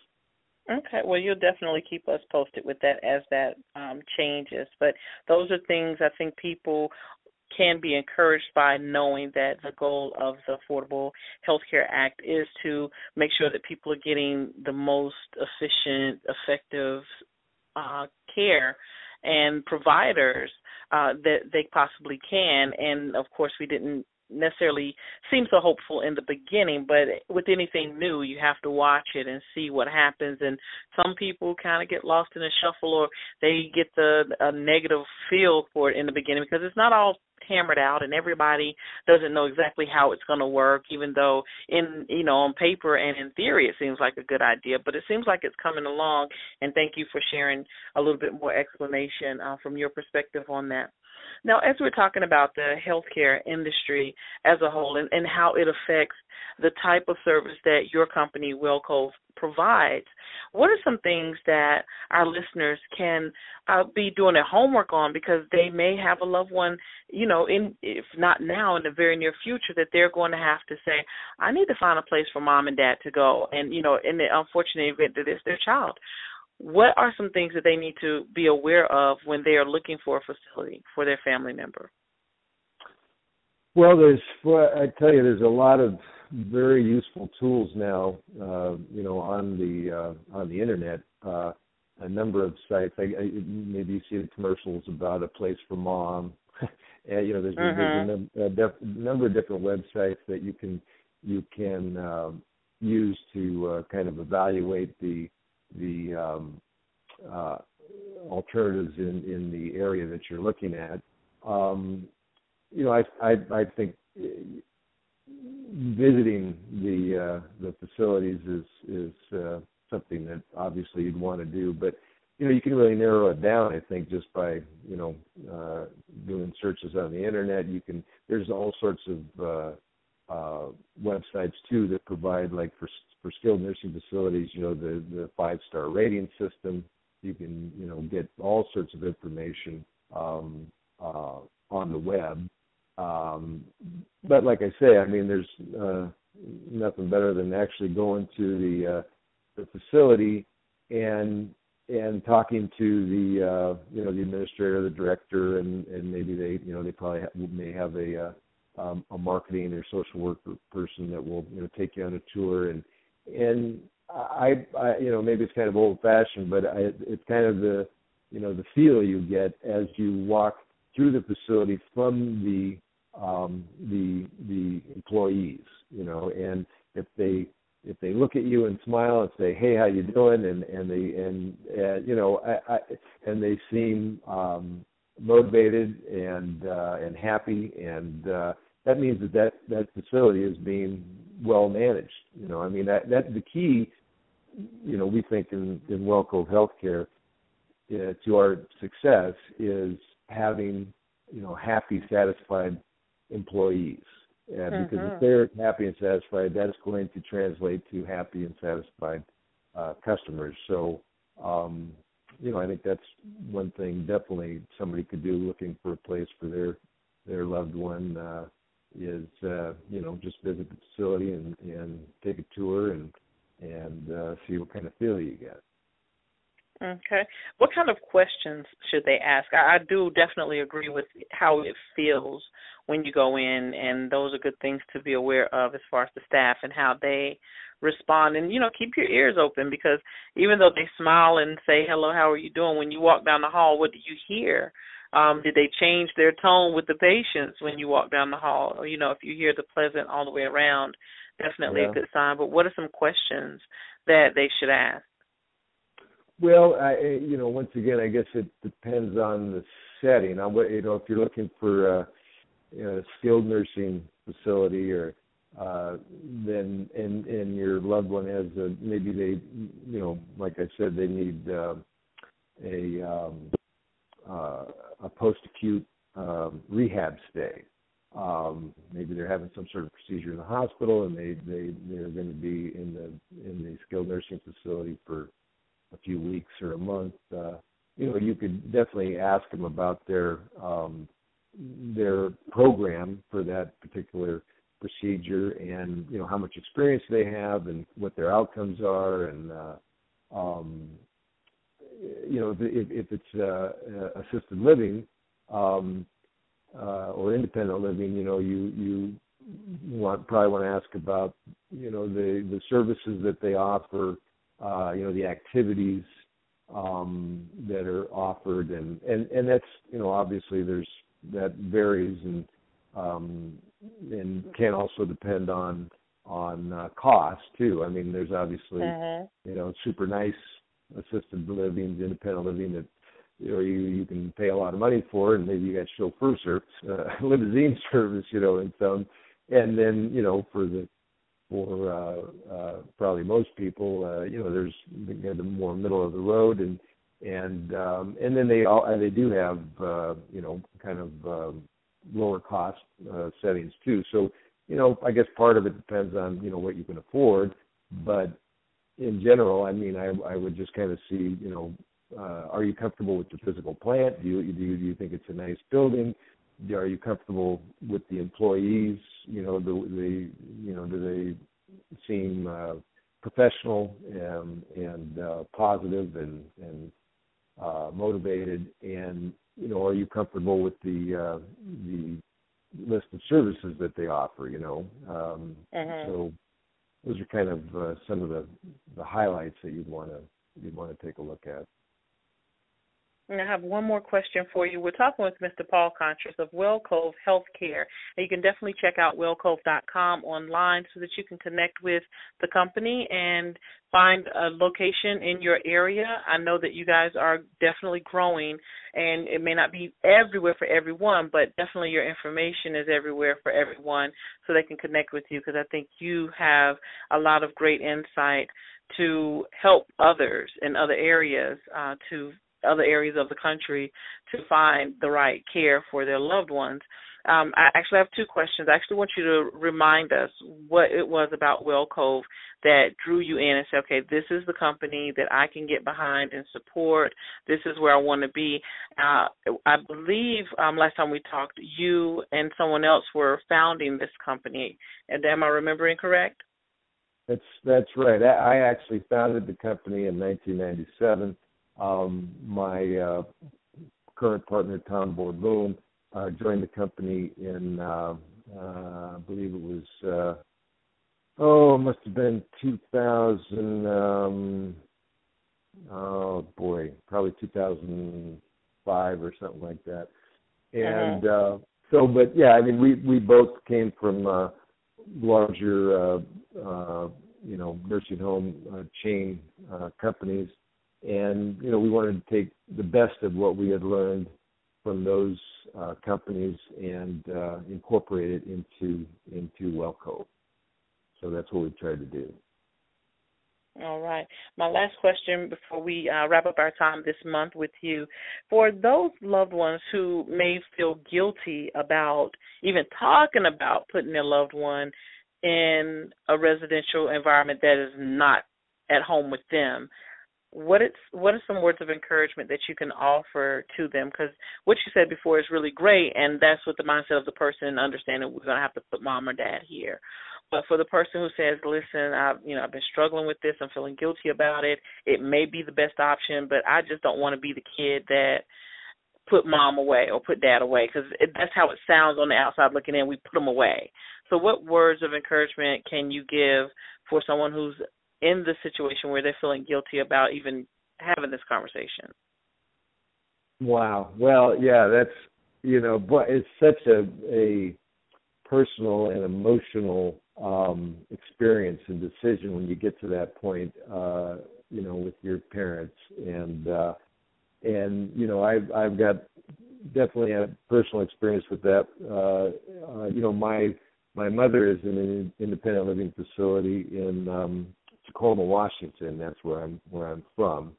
S5: Okay, well, you'll definitely keep us posted with that as that um, changes. But those are things I think people can be encouraged by knowing that the goal of the Affordable Health Care Act is to make sure that people are getting the most efficient, effective uh, care and providers uh, that they possibly can. And of course, we didn't necessarily seem so hopeful in the beginning, but with anything new, you have to watch it and see what happens. And some people kind of get lost in the shuffle, or they get the a negative feel for it in the beginning because it's not all hammered out and everybody doesn't know exactly how it's going to work even though in you know on paper and in theory it seems like a good idea but it seems like it's coming along and thank you for sharing a little bit more explanation uh, from your perspective on that now, as we're talking about the healthcare industry as a whole and, and how it affects the type of service that your company, Wellcove, provides, what are some things that our listeners can uh, be doing their homework on? Because they may have a loved one, you know, in if not now, in the very near future, that they're going to have to say, I need to find a place for mom and dad to go, and you know, in the unfortunate event that it's their child what are some things that they need to be aware of when they are looking for a facility for their family member?
S23: Well, there's I tell you, there's a lot of very useful tools now. Uh, you know, on the uh, on the internet, uh, a number of sites. I, I, maybe you see the commercials about a place for mom. and, you know, there's, there's a, num- a def- number of different websites that you can you can um, use to uh, kind of evaluate the the um, uh, alternatives in, in the area that you're looking at. Um, you know, I, I, I think visiting the uh, the facilities is is uh, something that obviously you'd want to do, but you know you can really narrow it down. I think just by you know uh, doing searches on the internet. You can there's all sorts of uh, uh, websites too that provide like for for skilled nursing facilities, you know, the the five star rating system. You can you know get all sorts of information um, uh, on the web. Um, but like I say, I mean, there's uh, nothing better than actually going to the uh, the facility and and talking to the uh, you know the administrator, the director, and and maybe they you know they probably ha- may have a uh, um, a marketing or social work person that will you know take you on a tour and and I, I you know maybe it's kind of old fashioned, but I, it's kind of the you know the feel you get as you walk through the facility from the um, the the employees, you know, and if they if they look at you and smile and say, "Hey, how you doing?" and and they and uh, you know, I, I, and they seem um, motivated and uh, and happy, and uh, that means that that that facility is being well managed. You know, I mean that that the key, you know, we think in in Wellcove Healthcare uh, to our success is having you know happy, satisfied employees. And because if they're happy and satisfied, that's going to translate to happy and satisfied uh, customers. So, um, you know, I think that's one thing definitely somebody could do looking for a place for their their loved one. Uh, is uh, you know just visit the facility and and take a tour and and uh, see what kind of feel you get.
S5: Okay. What kind of questions should they ask? I, I do definitely agree with how it feels when you go in, and those are good things to be aware of as far as the staff and how they respond. And you know, keep your ears open because even though they smile and say hello, how are you doing? When you walk down the hall, what do you hear? Um, did they change their tone with the patients when you walk down the hall? Or, you know, if you hear the pleasant all the way around, definitely
S23: Yeah.
S5: a good sign. But what are some questions that they should ask?
S23: Well, I, you know, once again, I guess it depends on the setting. On what you know, if you're looking for a, you know, a skilled nursing facility, or uh, then and and your loved one has a maybe they, you know, like I said, they need uh, a um, uh, a post-acute um, rehab stay. Um, maybe they're having some sort of procedure in the hospital, and they they they're going to be in the in the skilled nursing facility for a few weeks or a month, uh, you know, you could definitely ask them about their um, their program for that particular procedure, and you know how much experience they have, and what their outcomes are, and uh, um, you know if, if it's uh, assisted living um, uh, or independent living, you know you you want probably want to ask about you know the the services that they offer uh, you know, the activities um, that are offered, and and and that's you know obviously there's that varies and um, and can also depend on on uh, cost too. I mean, there's obviously
S5: Mhm.
S23: you know super nice assisted living, independent living that you know you you can pay a lot of money for, and maybe you got chauffeur service, uh, limousine service, you know, and some, and then you know for the for uh, uh, probably most people, uh, you know, there's the, the more middle of the road, and and um, and then they all and they do have uh, you know kind of um, lower cost uh, settings too. So you know, I guess part of it depends on you know what you can afford, but in general, I mean, I I would just kind of see you know. Uh, are you comfortable with the physical plant? Do you, do you do you think it's a nice building? are you comfortable with the employees? You know, the the you know, do they seem uh, professional and and uh, positive and and uh, motivated? And you know, are you comfortable with the uh, the list of services that they offer? You know, um,
S5: Mhm.
S23: so those are kind of uh, some of the the highlights that you'd want to you'd want to take a look at.
S5: And I have one more question for you. We're talking with Mr. Paul Contras of Wellcove Healthcare. And you can definitely check out wellcove.com online so that you can connect with the company and find a location in your area. I know that you guys are definitely growing, and it may not be everywhere for everyone, but definitely your information is everywhere for everyone so they can connect with you because I think you have a lot of great insight to help others in other areas uh, to other areas of the country to find the right care for their loved ones. Um, I actually have two questions. I actually want you to remind us what it was about Wellcove that drew you in and said, okay, this is the company that I can get behind and support. This is where I want to be. Uh, I believe um, last time we talked, you and someone else were founding this company. And am I remembering correct?
S23: That's that's right. I, I actually founded the company in 1997. Um, my uh, current partner Tom Borboon uh, joined the company in uh, uh, I believe it was uh, oh it must have been 2000 um, oh boy probably 2005 or something like that. And uh, so but yeah I mean we we both came from uh, larger uh, uh, you know nursing home uh, chain uh, companies and you know we wanted to take the best of what we had learned from those uh, companies and uh, incorporate it into into Wellcove. So that's what we tried to do.
S5: All right. My last question before we uh, wrap up our time this month with you. For those loved ones who may feel guilty about even talking about putting their loved one in a residential environment that is not at home with them, what it's what are some words of encouragement that you can offer to them? Because what you said before is really great, and that's what the mindset of the person and understanding we're gonna have to put mom or dad here. But for the person who says, "Listen, I've you know I've been struggling with this. I'm feeling guilty about it. It may be the best option, but I just don't want to be the kid that put mom away or put dad away because that's how it sounds on the outside looking in. We put them away. So, what words of encouragement can you give for someone who's in the situation where they're feeling guilty about even having this conversation?
S23: Wow. Well, yeah, that's you know, but it's such a a personal and emotional um experience and decision when you get to that point uh you know with your parents and uh and you know I've I've got definitely a personal experience with that uh, uh you know my my mother is in an independent living facility in um Tacoma, Washington. That's where I'm where I'm from.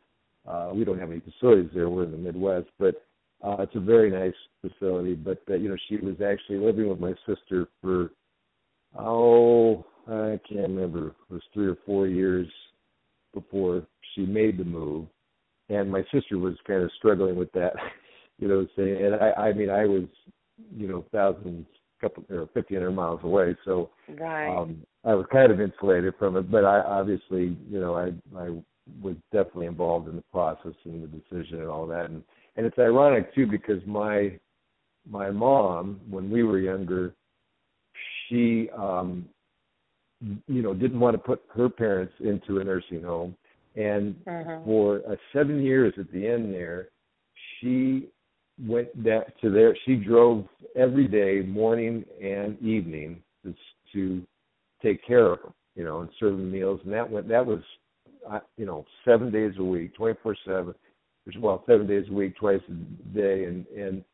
S23: Uh, we don't have any facilities there. We're in the Midwest, but uh, it's a very nice facility. But uh, you know, she was actually living with my sister for oh, I can't remember. It was three or four years before she made the move, and my sister was kind of struggling with that. You know, saying, and I, I mean, I was, you know, thousands, couple or fifteen hundred miles away, so
S5: right.
S23: um, I was kind of insulated from it, but I obviously, you know, I I was definitely involved in the process and the decision and all that. And and it's ironic too because my my mom, when we were younger, she um you know didn't want to put her parents into a nursing home, and
S5: uh-huh.
S23: for uh, seven years at the end there, she went down to there. She drove every day, morning and evening, to, to take care of them, you know, and serve them meals. And that went that was, uh, you know, seven days a week, twenty four seven. Well, seven days a week, twice a day, and and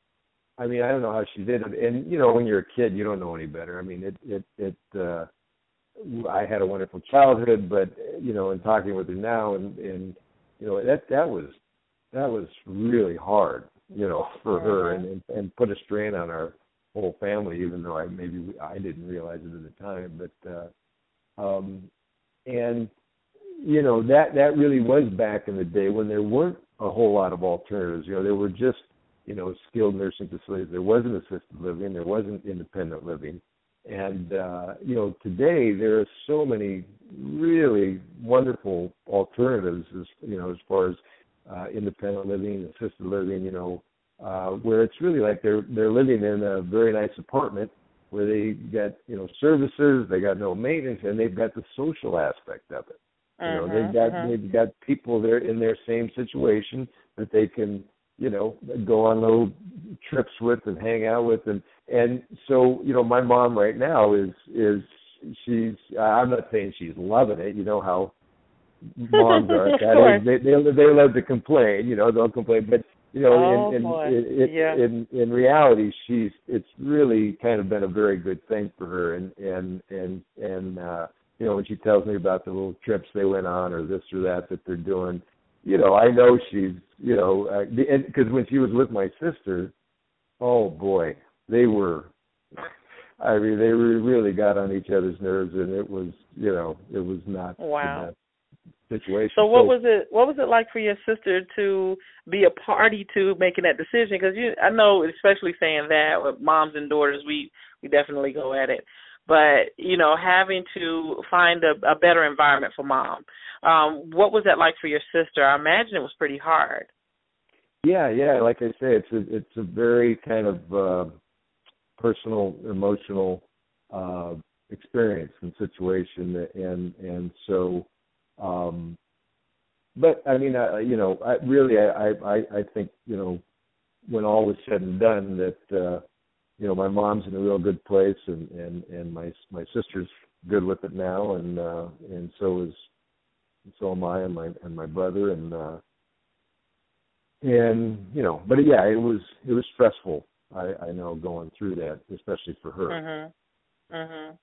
S23: I mean, I don't know how she did it. And you know, when you're a kid, you don't know any better. I mean, it it it. uh I had a wonderful childhood, but you know, in talking with her now, and and you know, that that was that was really hard, you know, for her, and and, and put a strain on our whole family, even though I maybe I didn't realize it at the time. But uh, um, and you know that that really was back in the day when there weren't a whole lot of alternatives. You know, there were just you know skilled nursing facilities. There wasn't assisted living. There wasn't independent living. And uh, you know, today there are so many really wonderful alternatives, as you know, as far as uh, independent living, assisted living. You know, uh, where it's really like they're they're living in a very nice apartment where they got you know services, they got no maintenance, and they've got the social aspect of it. You know, they've got
S5: uh-huh.
S23: they've got people there in their same situation that they can you know go on little trips with and hang out with, and and so you know my mom right now is is she's I'm not saying she's loving it. You know how moms are at that age. They they they love to complain. You know they'll complain, but you know,
S5: Oh,
S23: in, in, in,
S5: Yeah.
S23: in in reality, she's it's really kind of been a very good thing for her, and and and and uh, you know when she tells me about the little trips they went on or this or that that they're doing, you know, I know she's you know because when she was with my sister, oh boy, they were. I mean, they really got on each other's nerves, and it was, you know, it was not
S5: Wow.
S23: Situation.
S5: So what was it? What was it like for your sister to be a party to making that decision? Because you, I know, especially saying that with moms and daughters, we we definitely go at it. But you know, having to find a, a better environment for mom. Um, what was that like for your sister? I imagine it was pretty hard.
S23: Yeah, yeah. Like I say, it's a it's a very kind of uh, personal, emotional uh, experience and situation, and and so. Um, but I mean, I, you know, I really, I, I I think you know, when all was said and done, that uh, you know, my mom's in a real good place, and and and my my sister's good with it now, and uh, and so is so am I, and my and my brother, and. uh and you know but yeah it was it was stressful i i know going through that especially for her
S5: Mhm. Mhm.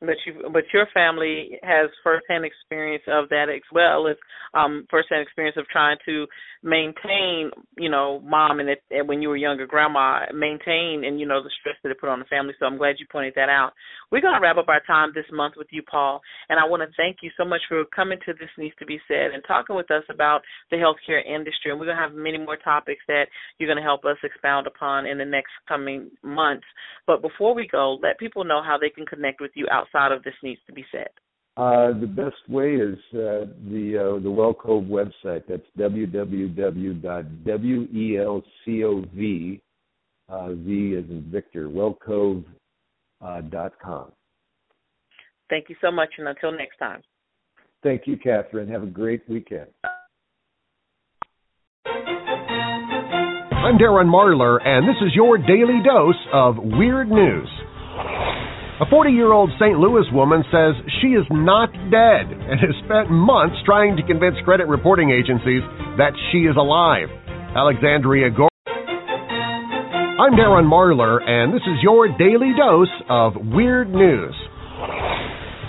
S5: But you but your family has firsthand experience of that as well as um firsthand experience of trying to maintain you know mom and, it, and when you were younger grandma maintain and you know the stress that it put on the family. So i'm glad you pointed that out. We're going to wrap up our time this month with you paul and i want to thank you so much for coming to this needs to be said and talking with us about the healthcare industry. And we're going to have many more topics that you're going to help us expound upon in the next coming months. But before we go let people know how they can connect with you outside of this needs to be said
S23: uh, the best way is uh, the uh, the Wellcove website. That's www.welcov uh, V as in Victor Wellcove uh, dot com.
S5: Thank you so much, and until next time.
S23: Thank you, Catherine. Have a great weekend.
S7: I'm Darren Marlar, and this is your daily dose of weird news. A 40 year old St. Louis woman says she is not dead and has spent months trying to convince credit reporting agencies that she is alive. Alexandria Gore. I'm Darren Marlar, and this is your daily dose of weird news.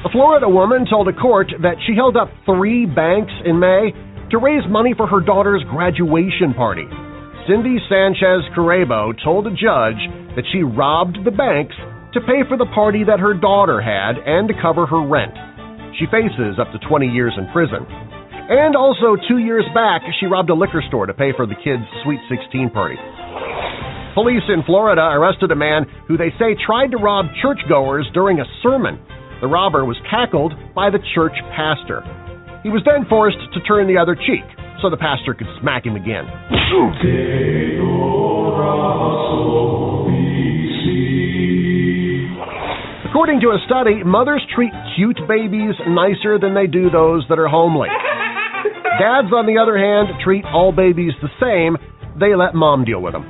S7: A Florida woman told a court that she held up three banks in May to raise money for her daughter's graduation party. Cindy Sanchez Carrebo told a judge that she robbed the banks to pay for the party that her daughter had and to cover her rent. She faces up to 20 years in prison. And also, two years back, she robbed a liquor store to pay for the kids' Sweet 16 party. Police in Florida arrested a man who they say tried to rob churchgoers during a sermon. The robber was tackled by the church pastor. He was then forced to turn the other cheek so the pastor could smack him again. According to a study, mothers treat cute babies nicer than they do those that are homely. Dads, on the other hand, treat all babies the same. They let mom deal with them.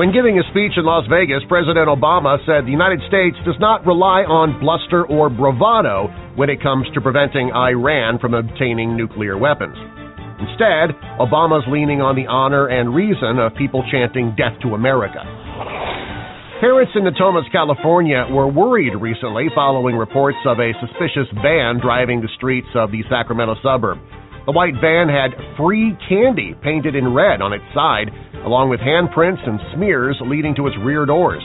S7: When giving a speech in Las Vegas, President Obama said the United States does not rely on bluster or bravado when it comes to preventing Iran from obtaining nuclear weapons. Instead, Obama's leaning on the honor and reason of people chanting Death to America. Parents in Natomas, California were worried recently following reports of a suspicious van driving the streets of the Sacramento suburb. The white van had free candy painted in red on its side, along with handprints and smears leading to its rear doors.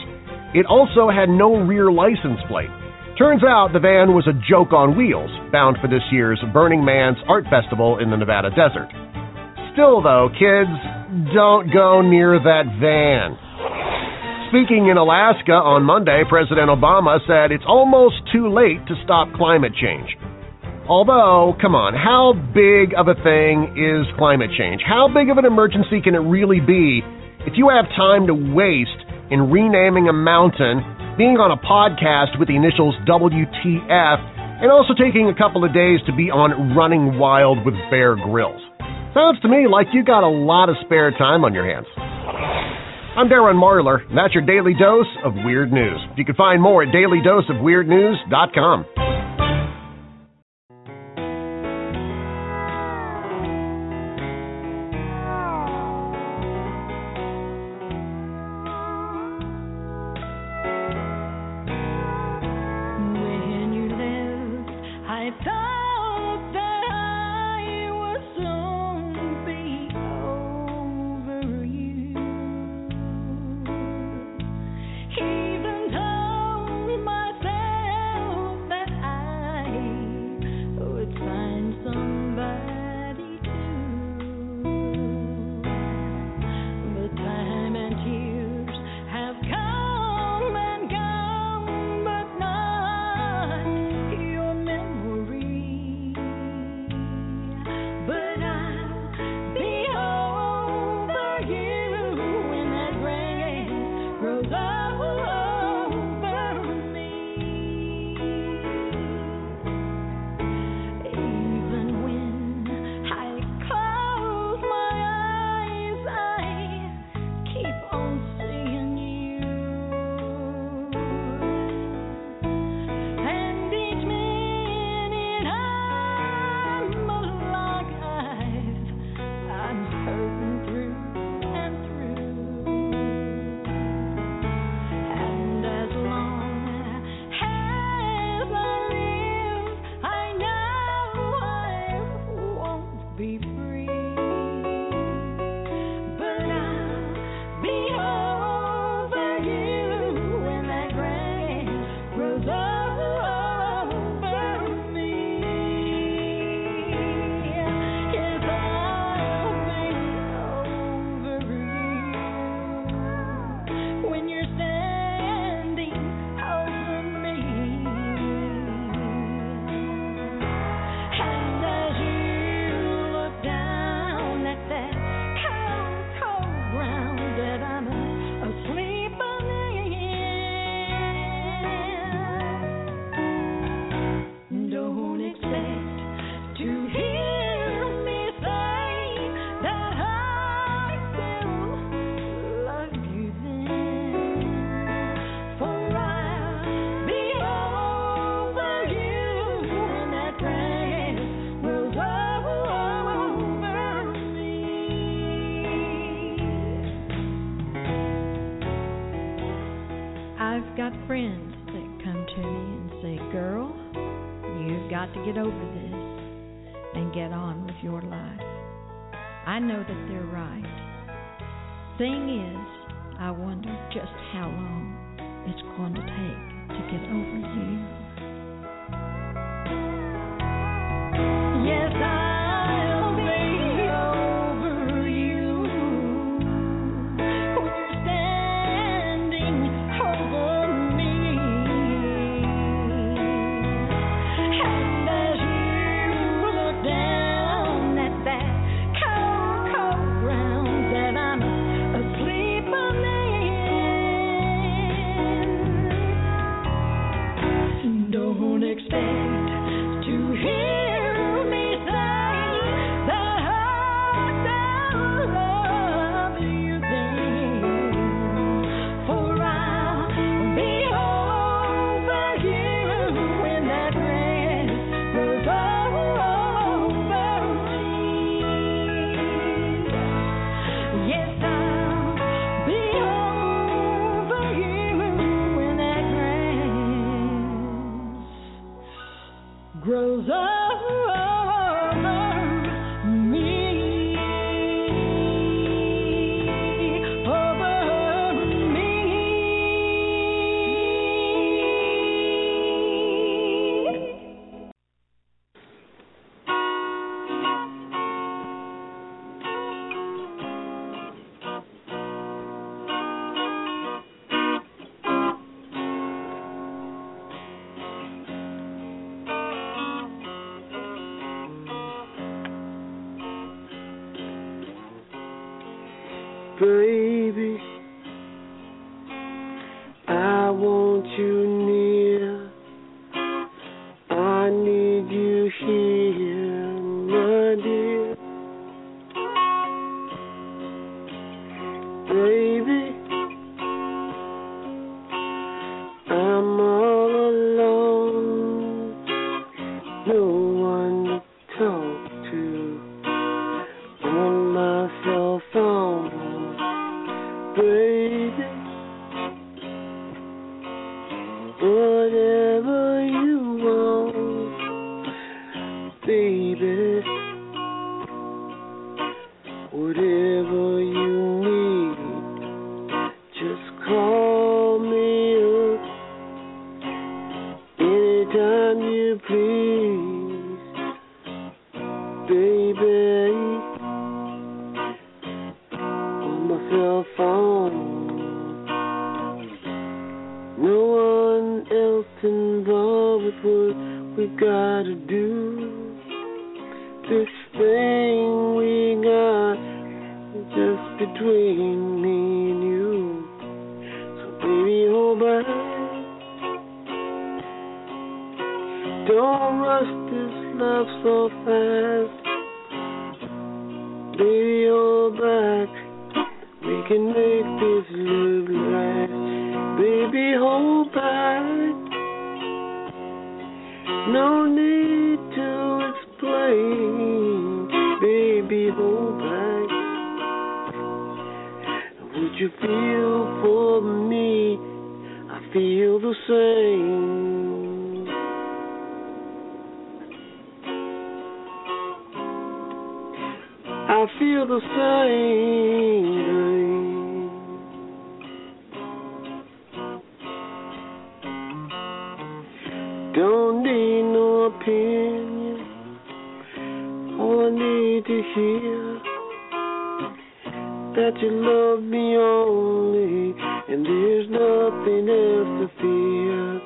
S7: It also had no rear license plate. Turns out the van was a joke on wheels, bound for this year's Burning Man's Art Festival in the Nevada desert. Still, though, kids, don't go near that van. Speaking in Alaska on Monday, President Obama said it's almost too late to stop climate change. Although, come on, how big of a thing is climate change? How big of an emergency can it really be if you have time to waste in renaming a mountain, being on a podcast with the initials WTF, and also taking a couple of days to be on Running Wild with Bear Grylls? Sounds to me like you got a lot of spare time on your hands. I'm Darren Marlar, and that's your daily dose of weird news. You can find more at dailydoseofweirdnews.com.
S22: thing is, I wonder just how long it's going to take to get over
S24: No need to explain, baby, hold back. Would you feel for me? I feel the same. I feel the same. opinion. All I need to hear that you love me only, and there's nothing else to fear.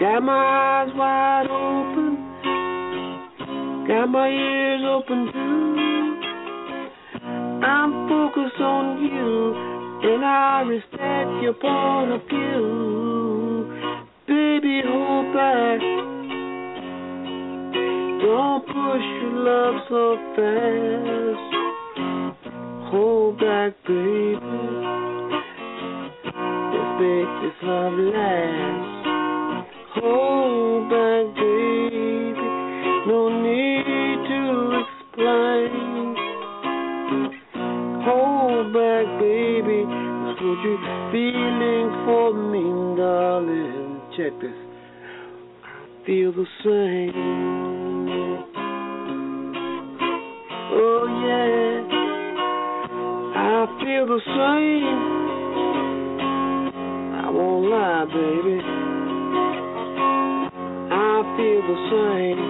S24: Got my eyes wide open, got my ears open too. I'm focused on you, and I respect your point of view hold back. Don't push your love so fast. Hold back, baby. Let's make this love last. Hold back, feel the same. Oh yeah, I feel the same. I won't lie, baby. I feel the same.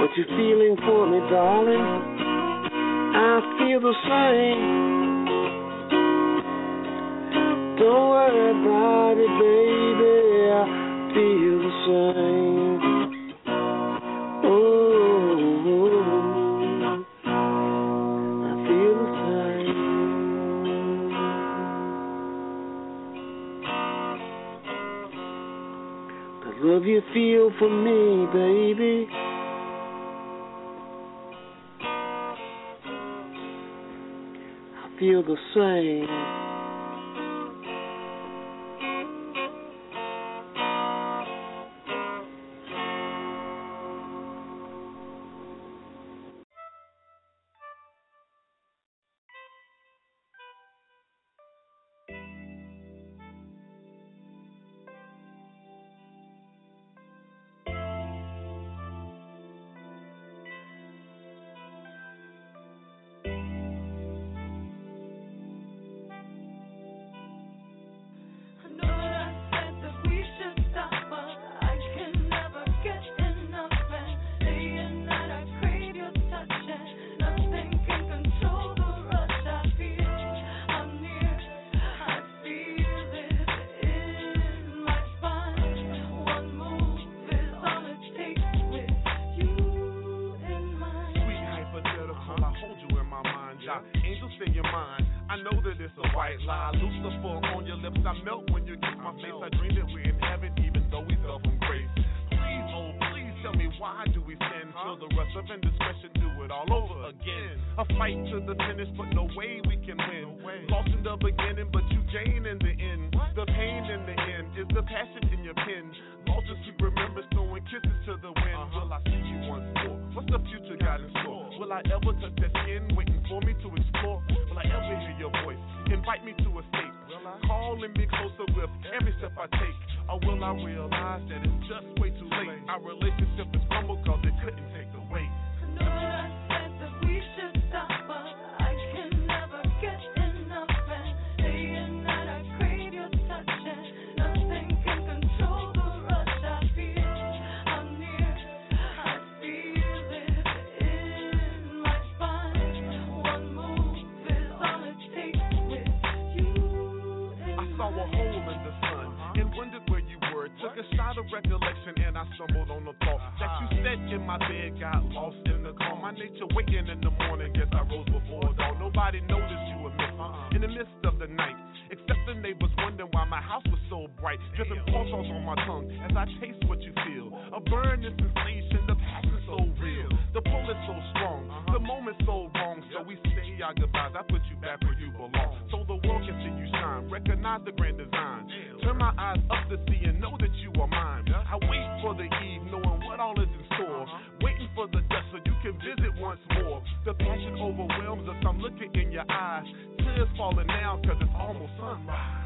S24: What you feeling for me, darling? I feel the same. Don't worry about it, baby. Oh, love you feel for me, baby. I feel the same.
S25: Is the passion in your pen. As you remember, throwing kisses to the wind. Uh-huh. Will I see you once more? What's the future got in store? Will I ever touch that skin, waiting for me to explore? Will I ever hear your voice, invite me to escape? Calling me closer with every step I take. Or will I realize that it's just way too late? Our relationship is crumbled cause it couldn't take the weight. Recollection and I stumbled on the thought that you uh-huh. said in my bed, got lost in the calm. My nature waking in the morning, guess I rose before dawn. Nobody noticed you were missing uh-uh. in the midst of the night. Except the neighbors wondering why my house was so bright. Dripping pulsars on my tongue as I taste what you feel. A burning sensation, the passion so real. The pull is so strong, uh-huh. the moment so wrong. So we say our goodbyes. I put you back where you belong. So the world can see you shine. Recognize the grand design. Turn my eyes up to see and know that you are mine. I wait for the eve, knowing what all is in store. Waiting for the dust so you can visit once more. The passion overwhelms us. I'm looking in your eyes. Tears falling down cause it's almost sunrise.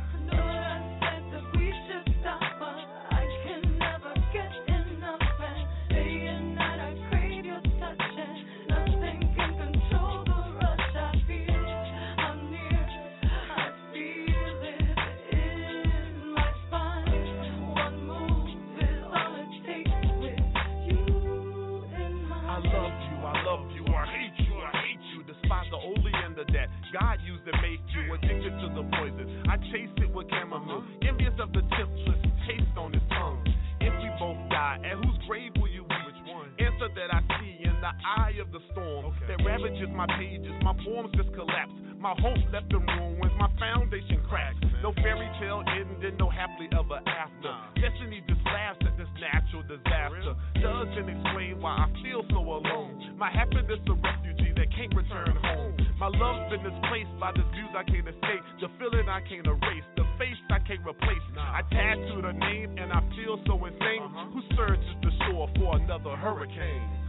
S25: God used to make you addicted to the poison. I chase it with chamomile, uh-huh. envious of the temptress taste on his tongue. If we both die, at whose grave will you be? Which one? Answer that I see in the eye of the storm that ravages my pages. My poems just collapse. My hope left in ruins. My foundation cracks. No fairy tale ending, no happily ever after. Destiny just laughs at this natural disaster. Doesn't explain why I feel so alone. My happiness a refugee that can't return home. My love's been displaced by the views I can't escape. The feeling I can't erase. The face I can't replace. I tattooed her name and I feel so insane. Who searches the shore for another hurricane?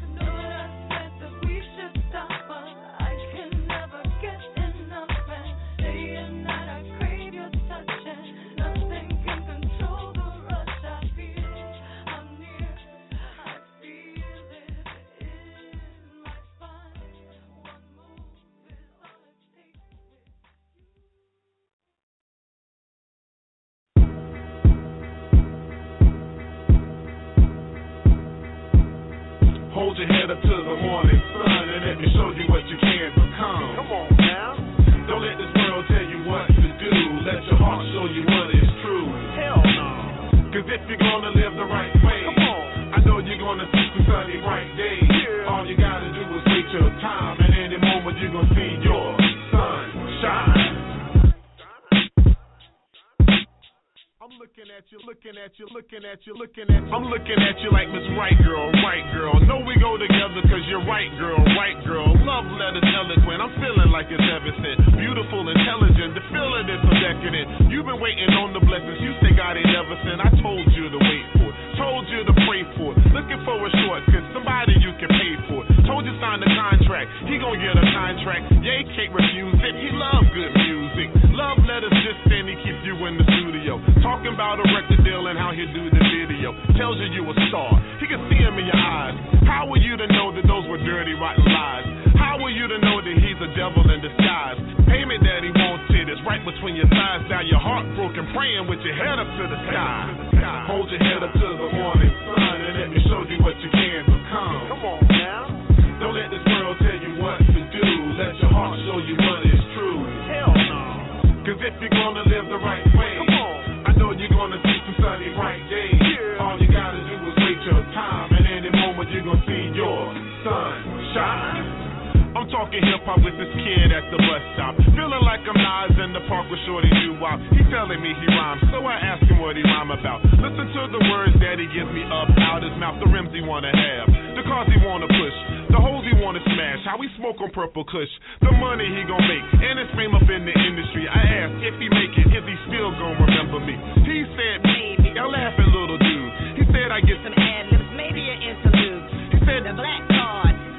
S16: Hold your head up to the morning sun and let me show you what you can become. Come on now. Don't let this world tell you what to do. Let your heart show you what is true. Hell no. Cause if you're gonna live the right way, Come on. I know you're gonna see some sunny bright days. Yeah. All you gotta do is wait your time, and any moment you're gonna see your sun shine. I'm looking at you, looking at you, looking at you, looking at you. I'm looking at you like Miss Right Girl, Right Girl. Know we go together cause you're right girl, right girl. Love letters eloquent. I'm feeling like it's ever sent. Beautiful, intelligent. The feeling is so decadent. You've been waiting on the blessings you say God ain't never sent. I told you to wait for it. Told you to pray for it. Looking for a shortcut, somebody you can pay for it. Told you sign the contract. He gon' get a contract. Yeah, he can't refuse it. He love good music. Love letters just then he keep you in the studio. Talking about a record deal and how he do the video. Tells you you a star. He can see him in your eyes. How were you to know that those were dirty, rotten lies? How were you to know that he's a devil in disguise? Payment that he wanted is right between your thighs. Now you're heartbroken, praying with your head up to the sky. Hold your head up to the morning sun and let me show you what you can become. Come on. Don't let this world tell you what to do. Let your heart show you what is true. Hell no. Cause if you're gonna live the right way, I know you're gonna see some sunny talking hip hop with this kid at the bus stop. Feeling like I'm Nas in the park with Shorty Doo Wop. He telling me he rhymes, so I ask him what he rhyme about. Listen to the words that he gives me up out his mouth, the rims he wanna have, the cars he wanna push, the holes he wanna smash, how he smoke on purple kush, the money he gon' make, and his fame up in the industry. I ask if he make it, is he still gon' remember me? He said maybe. I laughing little dude. He said I get some ad libs, maybe an interlude. He said the black card, yeah I got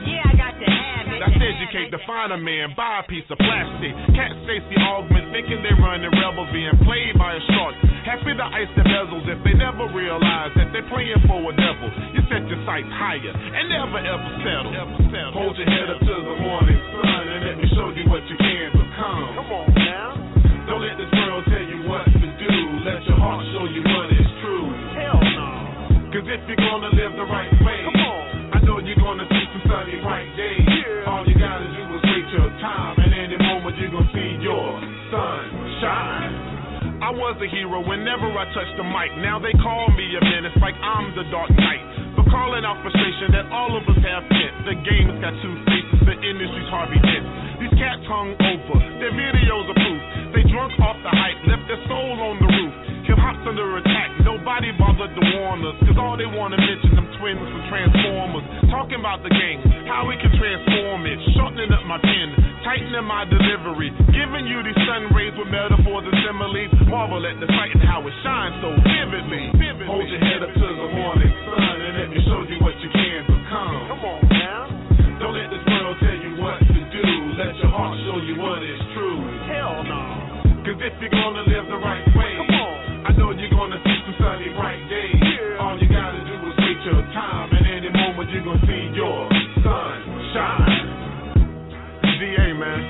S16: to have it. That's educate, define a man, buy a piece of plastic. Cat Stacy Augment thinking they running rebels being played by a shark. Happy to ice the bezels if they never realize that they're playing for a devil. You set your sights higher and never ever settle. Hold your head up to the morning sun and let me show you what you can become. Come on now. Don't let this world tell you what to do. Let your heart show you what is true. Hell no. Cause if you're gonna live the right way, Come on. I know you're gonna see some sunny bright days. All you gotta do is wait your time, and any moment you're gonna see your sun shine. I was a hero whenever I touched the mic. Now they call me a menace like I'm the Dark Knight. Calling out frustration that all of us have pent. The game's got two faces, the industry's Harvey Dent. These cats hung over, their videos are proof. They drunk off the hype, left their soul on the roof. Hip hop's under attack, nobody bothered to warn us. Cause all they wanna mention them twins from Transformers. Talking about the game, how we can transform it. Shortening up my pen, tightening my delivery. Giving you these sun rays with metaphors and similes. Marvel at the sight and how it shines so vividly. Hold your head up to the morning sun and let me show you what you can become. Come on now. Don't let this world tell you what to do. Let your heart show you what is true. Hell no. Cause if you're gonna live the right you're gonna see some sunny bright days. All you gotta do is wait your time, and any moment you're gonna see your sun shine. DA man,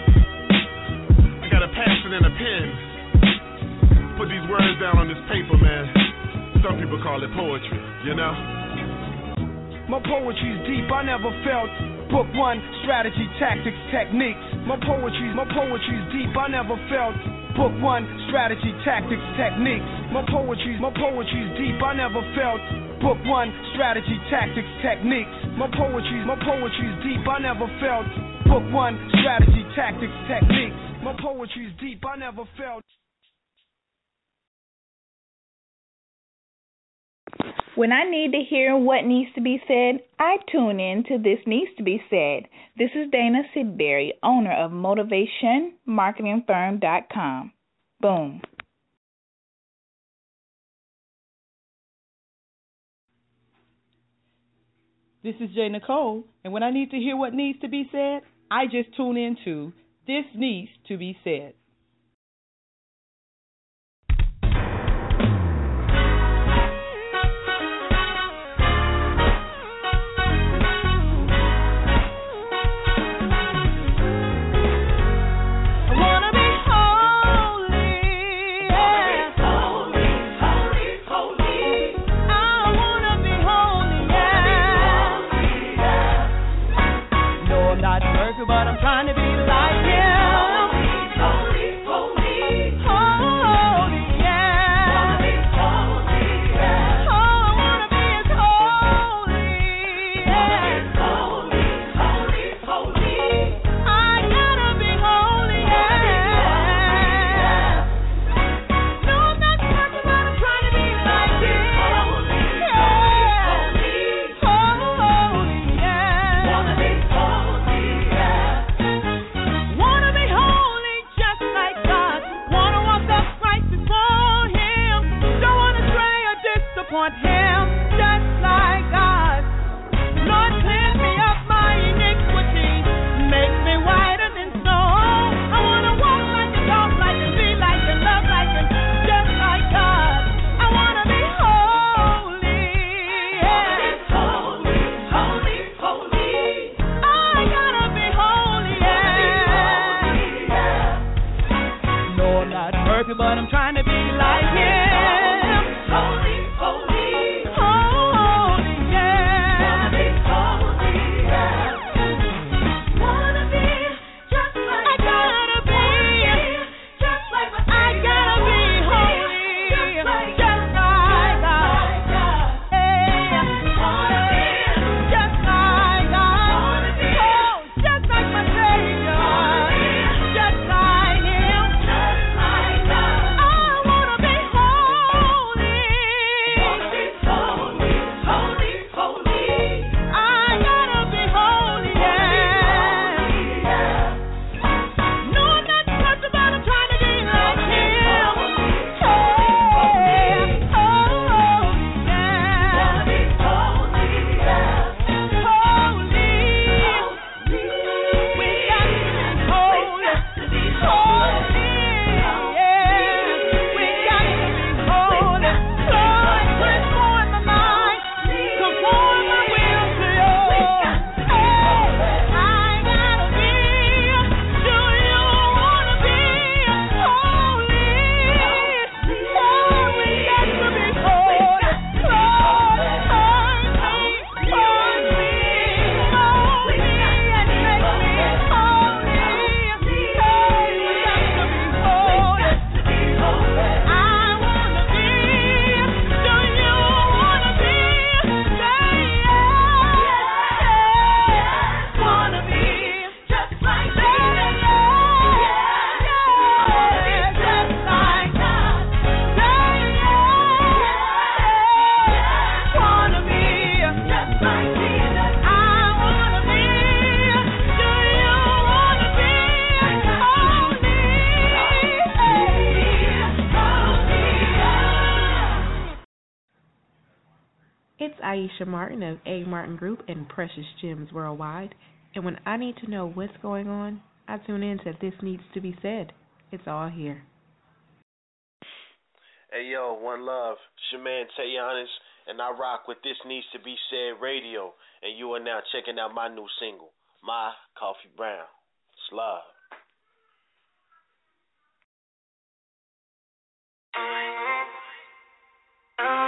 S16: I got a passion and a pen. Put these words down on this paper, man. Some people call it poetry, you know.
S26: My poetry's deep, I never felt. Book one, strategy, tactics, techniques. My poetry's, my poetry's deep, I never felt. Book one, strategy, tactics, techniques. My poetry's, my poetry's deep, I never felt. Book one, strategy, tactics, techniques. My poetry's, my poetry's deep, I never felt. Book one, strategy, tactics, techniques. My poetry's deep, I never felt.
S27: When I need to hear what needs to be said, I tune in to This Needs to Be Said. This is Dana Sidbury, owner of MotivationMarketingFirm.com. Boom.
S28: This is Jay Nicole, and when I need to hear what needs to be said, I just tune into This Needs to Be Said.
S29: Aisha Martin of A. Martin Group and Precious Gems Worldwide. And when I need to know what's going on, I tune in to This Needs to Be Said. It's all here.
S30: Hey yo, one love. It's your man Tayanis, and I rock with This Needs to Be Said Radio, and you are now checking out my new single, My Coffee Brown. It's love.
S31: My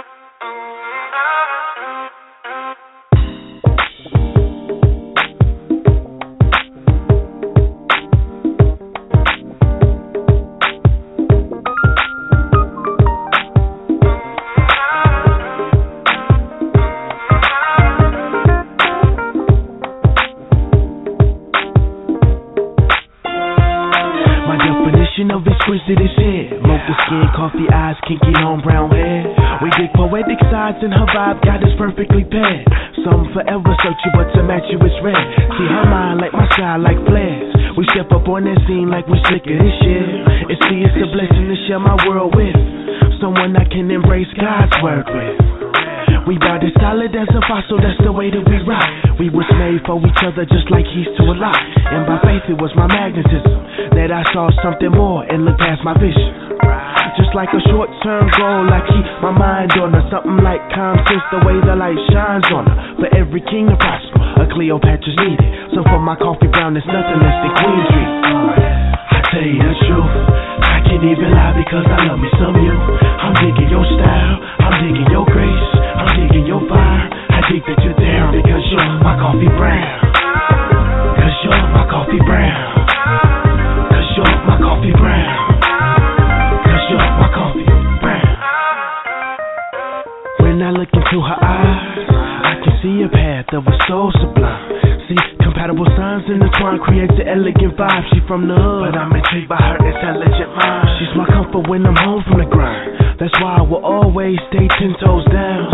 S31: kinky long brown hair. We dig poetic sides and her vibe got us perfectly paired. Some forever searching, but to match you is rare. See her mind like my sky, like flares. We step up on that scene like we slicker this shit. And see, it's a blessing to share my world with. Someone I can embrace God's word with. We bout as solid as a fossil, that's the way that we rock. We was made for each other just like he's to a lot. And by faith it was my magnetism that I saw something more and looked past my vision. Like a short term goal, I keep my mind on her. Something like calm the way the light shines on her. For every king to prosper, a Cleopatra's needed. So for my coffee brown, it's nothing less than Queen Street. I tell you the truth, I can't even lie because I love me some you. I'm digging your style, I'm digging your grace, I'm digging your fire. I dig that you're there because you're my coffee brown. Cause you're my coffee brown. Cause you're my coffee brown. Into her eyes, I can see a path of a soul sublime. See, compatible signs intertwine creates an elegant vibe. She from the hood, but I'm intrigued by her intelligent mind. She's my comfort when I'm home from the grind. That's why I will always stay ten toes down.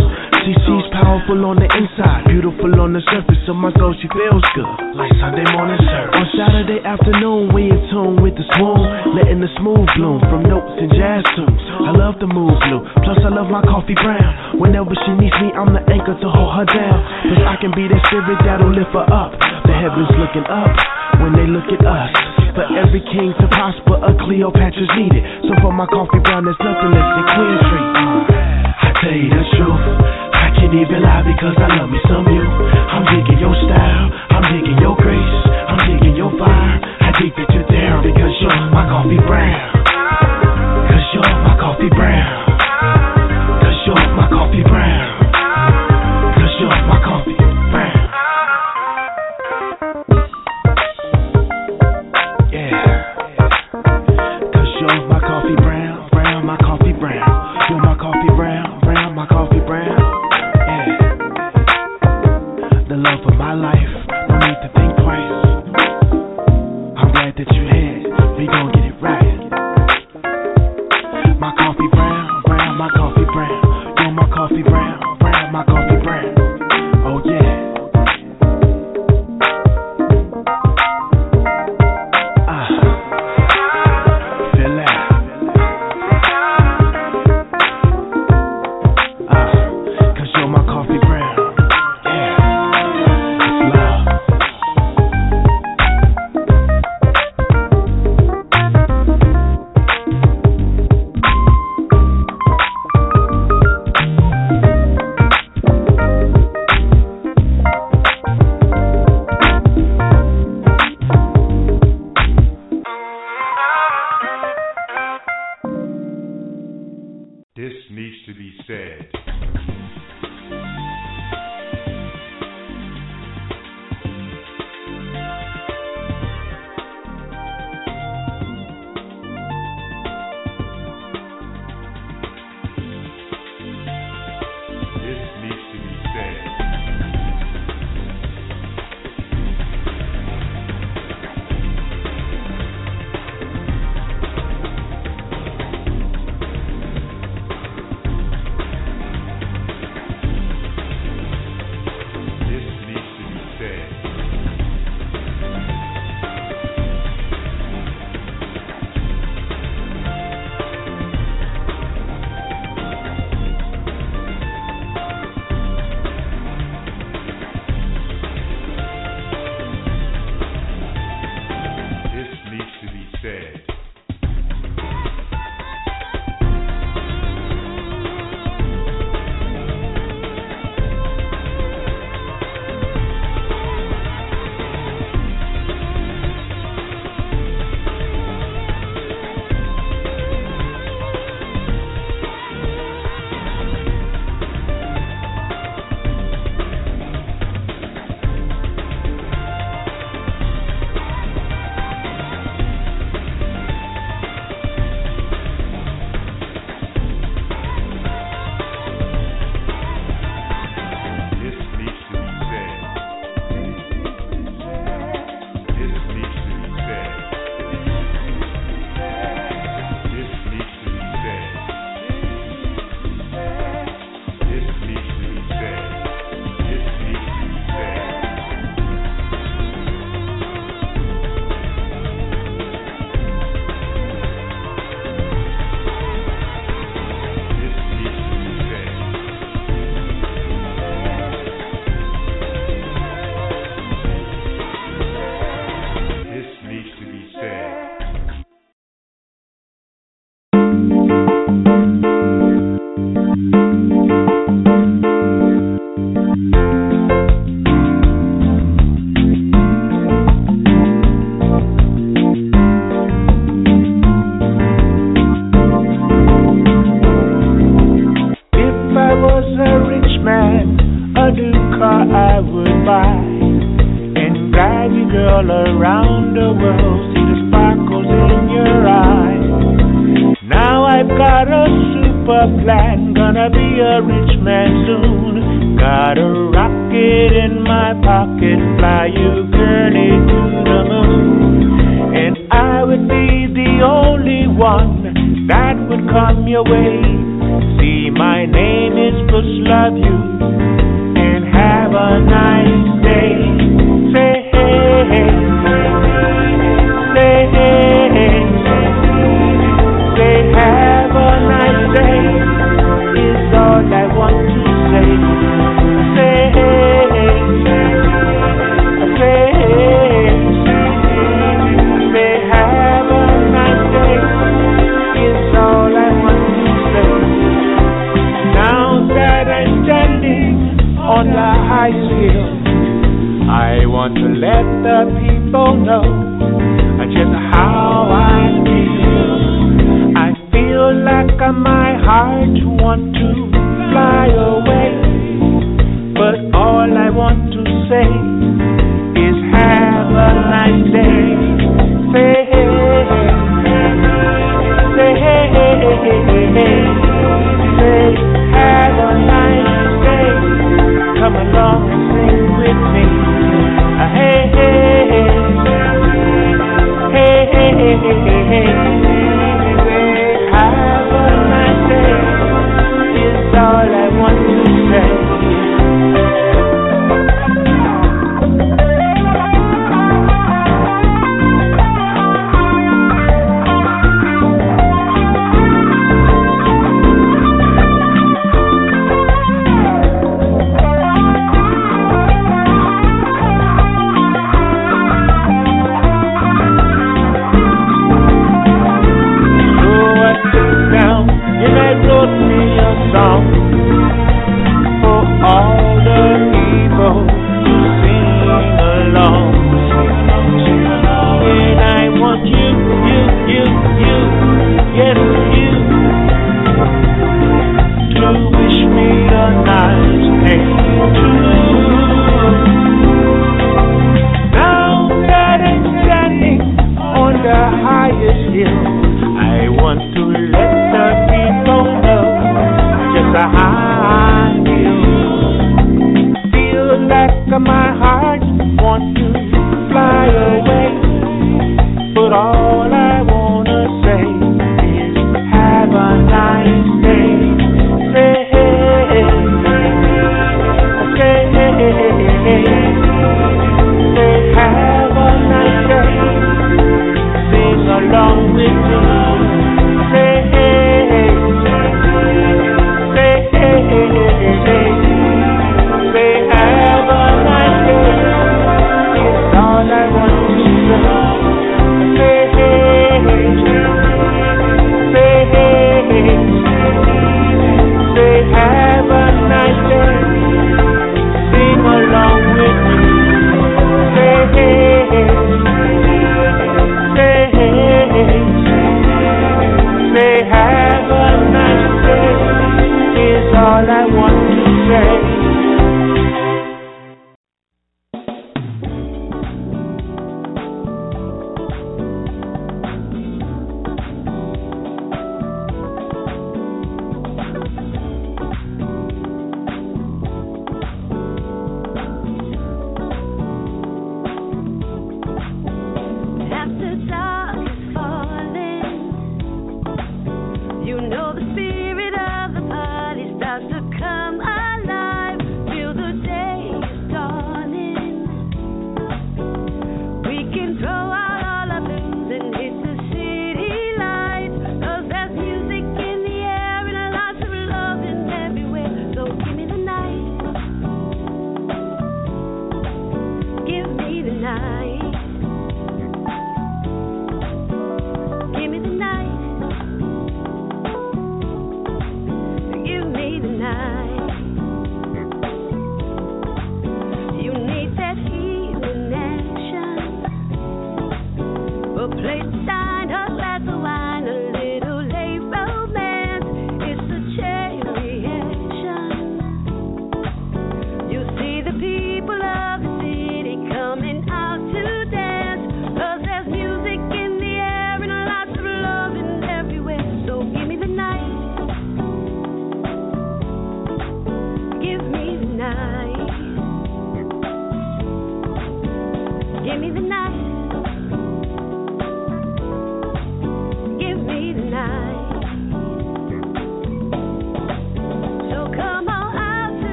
S31: See, she's powerful on the inside, beautiful on the surface. So my soul, she feels good, like Sunday morning service. On Saturday afternoon, we in tune with the swoon, letting the smooth bloom from notes and jazz tunes. I love the move blue, plus I love my coffee brown. Whenever she needs me, I'm the anchor to hold her down. Cause I can be that spirit that'll lift her up. The heavens looking up when they look at us. For every king to prosper, a Cleopatra's needed. So for my coffee brown, there's nothing less than Queen Street. Uh, I tell you the truth, I can't even lie because I love me some you. I'm digging your style, I'm digging your grace, I'm digging your fire. I dig that you're there because you're my coffee brown. 'Cause
S32: you're my coffee brown.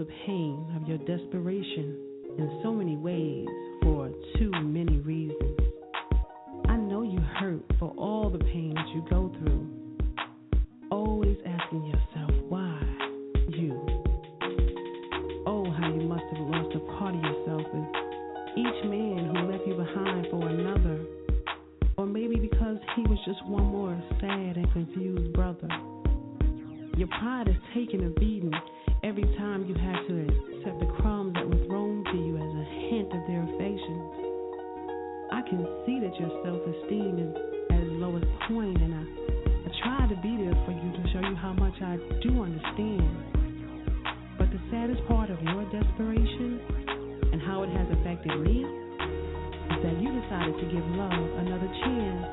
S33: The
S34: pain of your desperation in so many ways for too many reasons. I know you hurt for all the pain that you go through. Always asking yourself, why you? Oh, how you must have lost a part of yourself with each man who left you behind for another. Or maybe because he was just one more sad and confused brother. Your pride is taking a beating every time you had to accept the crumbs that were thrown to you as a hint of their affection. I can see that your self esteem is at its lowest point, and I, I try to be there for you to show you how much I do understand. But the saddest part of your desperation and how it has affected me is that you decided to give love another chance,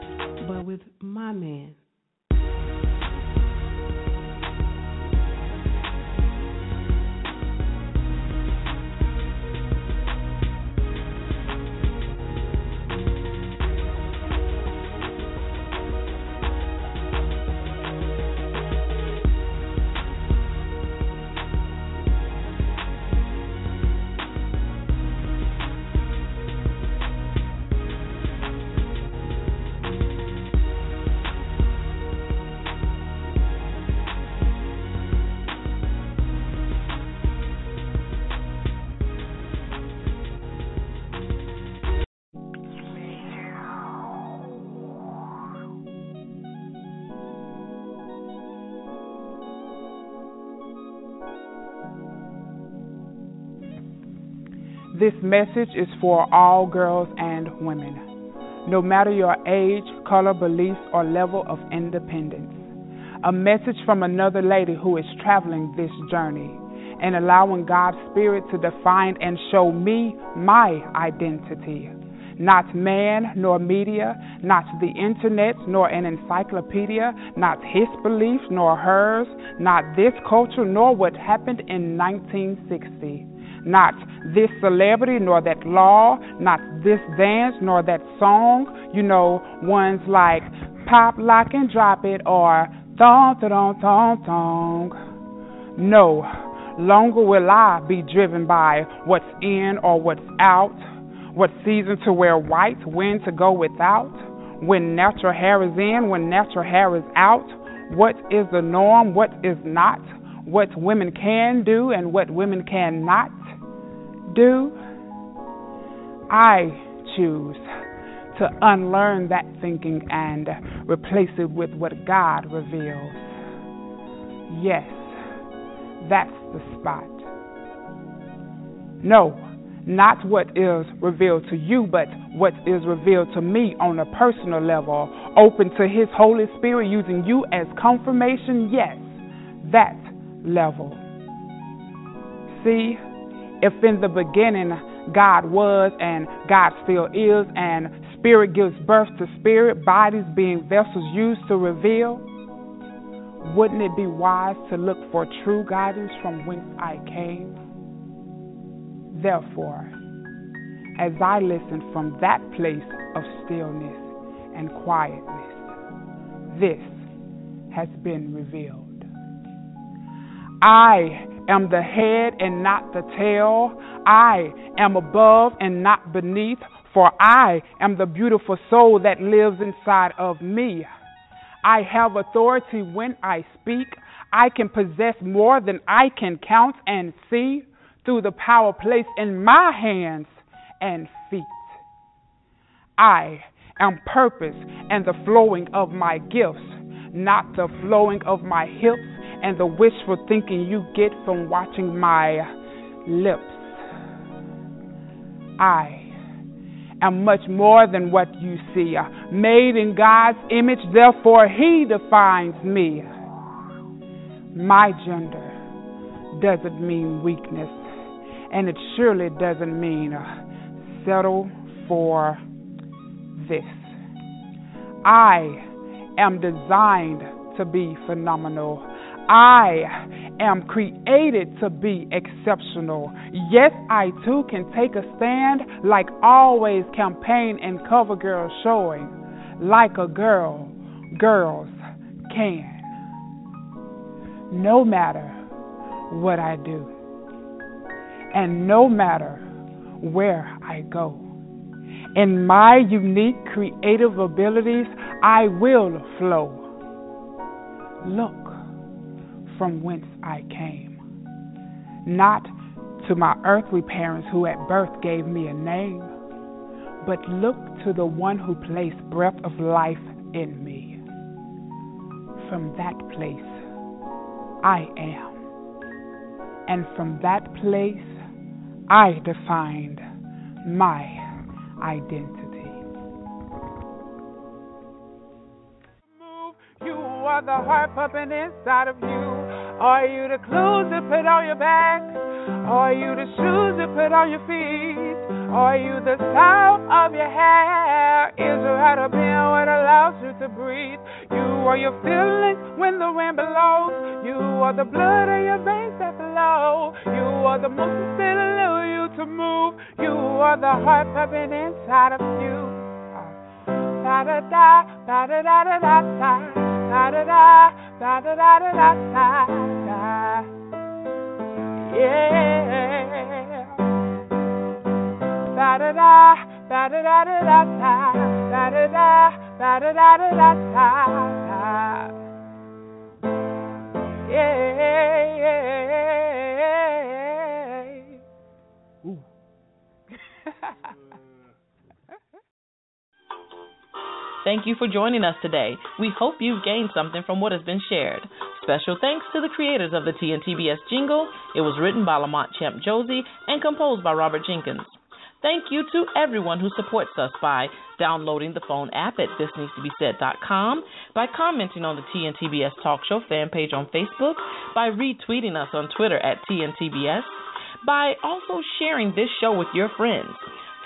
S35: message is for all girls and women, no matter your age, color, beliefs, or level of independence. A message from another lady who is traveling this journey and allowing God's Spirit to define and show me my identity. Not man nor media, not the internet nor an encyclopedia, not his beliefs nor hers, not this culture nor what happened in 1960 not this celebrity nor that law, not this dance nor that song. You know, ones like pop, lock, and drop it or thong, thong, thong, thong. No, longer will I be driven by what's in or what's out, what season to wear white, when to go without, when natural hair is in, when natural hair is out, what is the norm, what is not, what women can do and what women cannot do, I choose to unlearn that thinking and replace it with what God reveals. Yes, that's the spot. No, not what is revealed to you, but what is revealed to me on a personal level, open to His Holy Spirit using you as confirmation. Yes, that level. See, if in the beginning God was and God still is, and spirit gives birth to spirit, bodies being vessels used to reveal, wouldn't it be wise to look for true guidance from whence I came? Therefore, as I listen from that place of stillness and quietness, this has been revealed. I am the head and not the tail. I am above and not beneath, for I am the beautiful soul that lives inside of me. I have authority when I speak. I can possess more than I can count and see through the power placed in my hands and feet. I am purpose and the flowing of my gifts, not the flowing of my hips and the wishful thinking you get from watching my lips. I am much more than what you see, made in God's image, therefore, He defines me. My gender doesn't mean weakness, and it surely doesn't mean settle for this. I am designed to be phenomenal. I am created to be exceptional. Yes, I too can take a stand, like always, campaign and cover girls showing, like a girl, girls can. no matter what I do, and no matter where I go. In my unique creative abilities, I will flow. Look from whence I came, not to my earthly parents who at birth gave me a name, but look to the one who placed breath of life in me. From that place, I am. And from that place, I defined my identity. You are the heart pumping inside of you. Are you the clothes to put on your back? Are you the shoes to put on your feet? Are you the sound of your hair? Is your heart a pen what allows you to breathe? You are your feelings when the wind blows. You are the blood in your veins that flow. You are the motion that allow you to move. You are the heart pumping inside of you. Uh, da da da, da da da da da da, da da da, da da da da da da. Yeah. Da da, da da da da da da, da da da, da da da da da da, da. Yeah.
S5: Thank you for joining us today. We hope you've gained something from what has been shared. Special thanks to the creators of the TNTBS jingle. It was written by Lamont Champ Josie and composed by Robert Jenkins. Thank you to everyone who supports us by downloading the phone app at thisneedstobesaid.com, by commenting on the TNTBS Talk Show fan page on Facebook, by retweeting us on Twitter at TNTBS, by also sharing this show with your friends.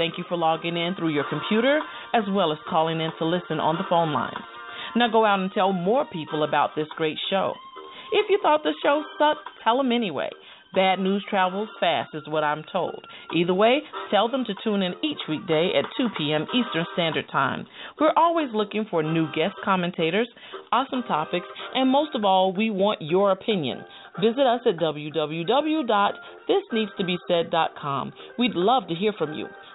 S5: Thank you for logging in through your computer as well as calling in to listen on the phone lines. Now go out and tell more people about this great show. If you thought the show sucked, tell them anyway. Bad news travels fast, is what I'm told. Either way, tell them to tune in each weekday at 2 p.m. Eastern Standard Time. We're always looking for new guest commentators, awesome topics, and most of all, we want your opinion. Visit us at www.thisneedstobesaid.com. We'd love to hear from you.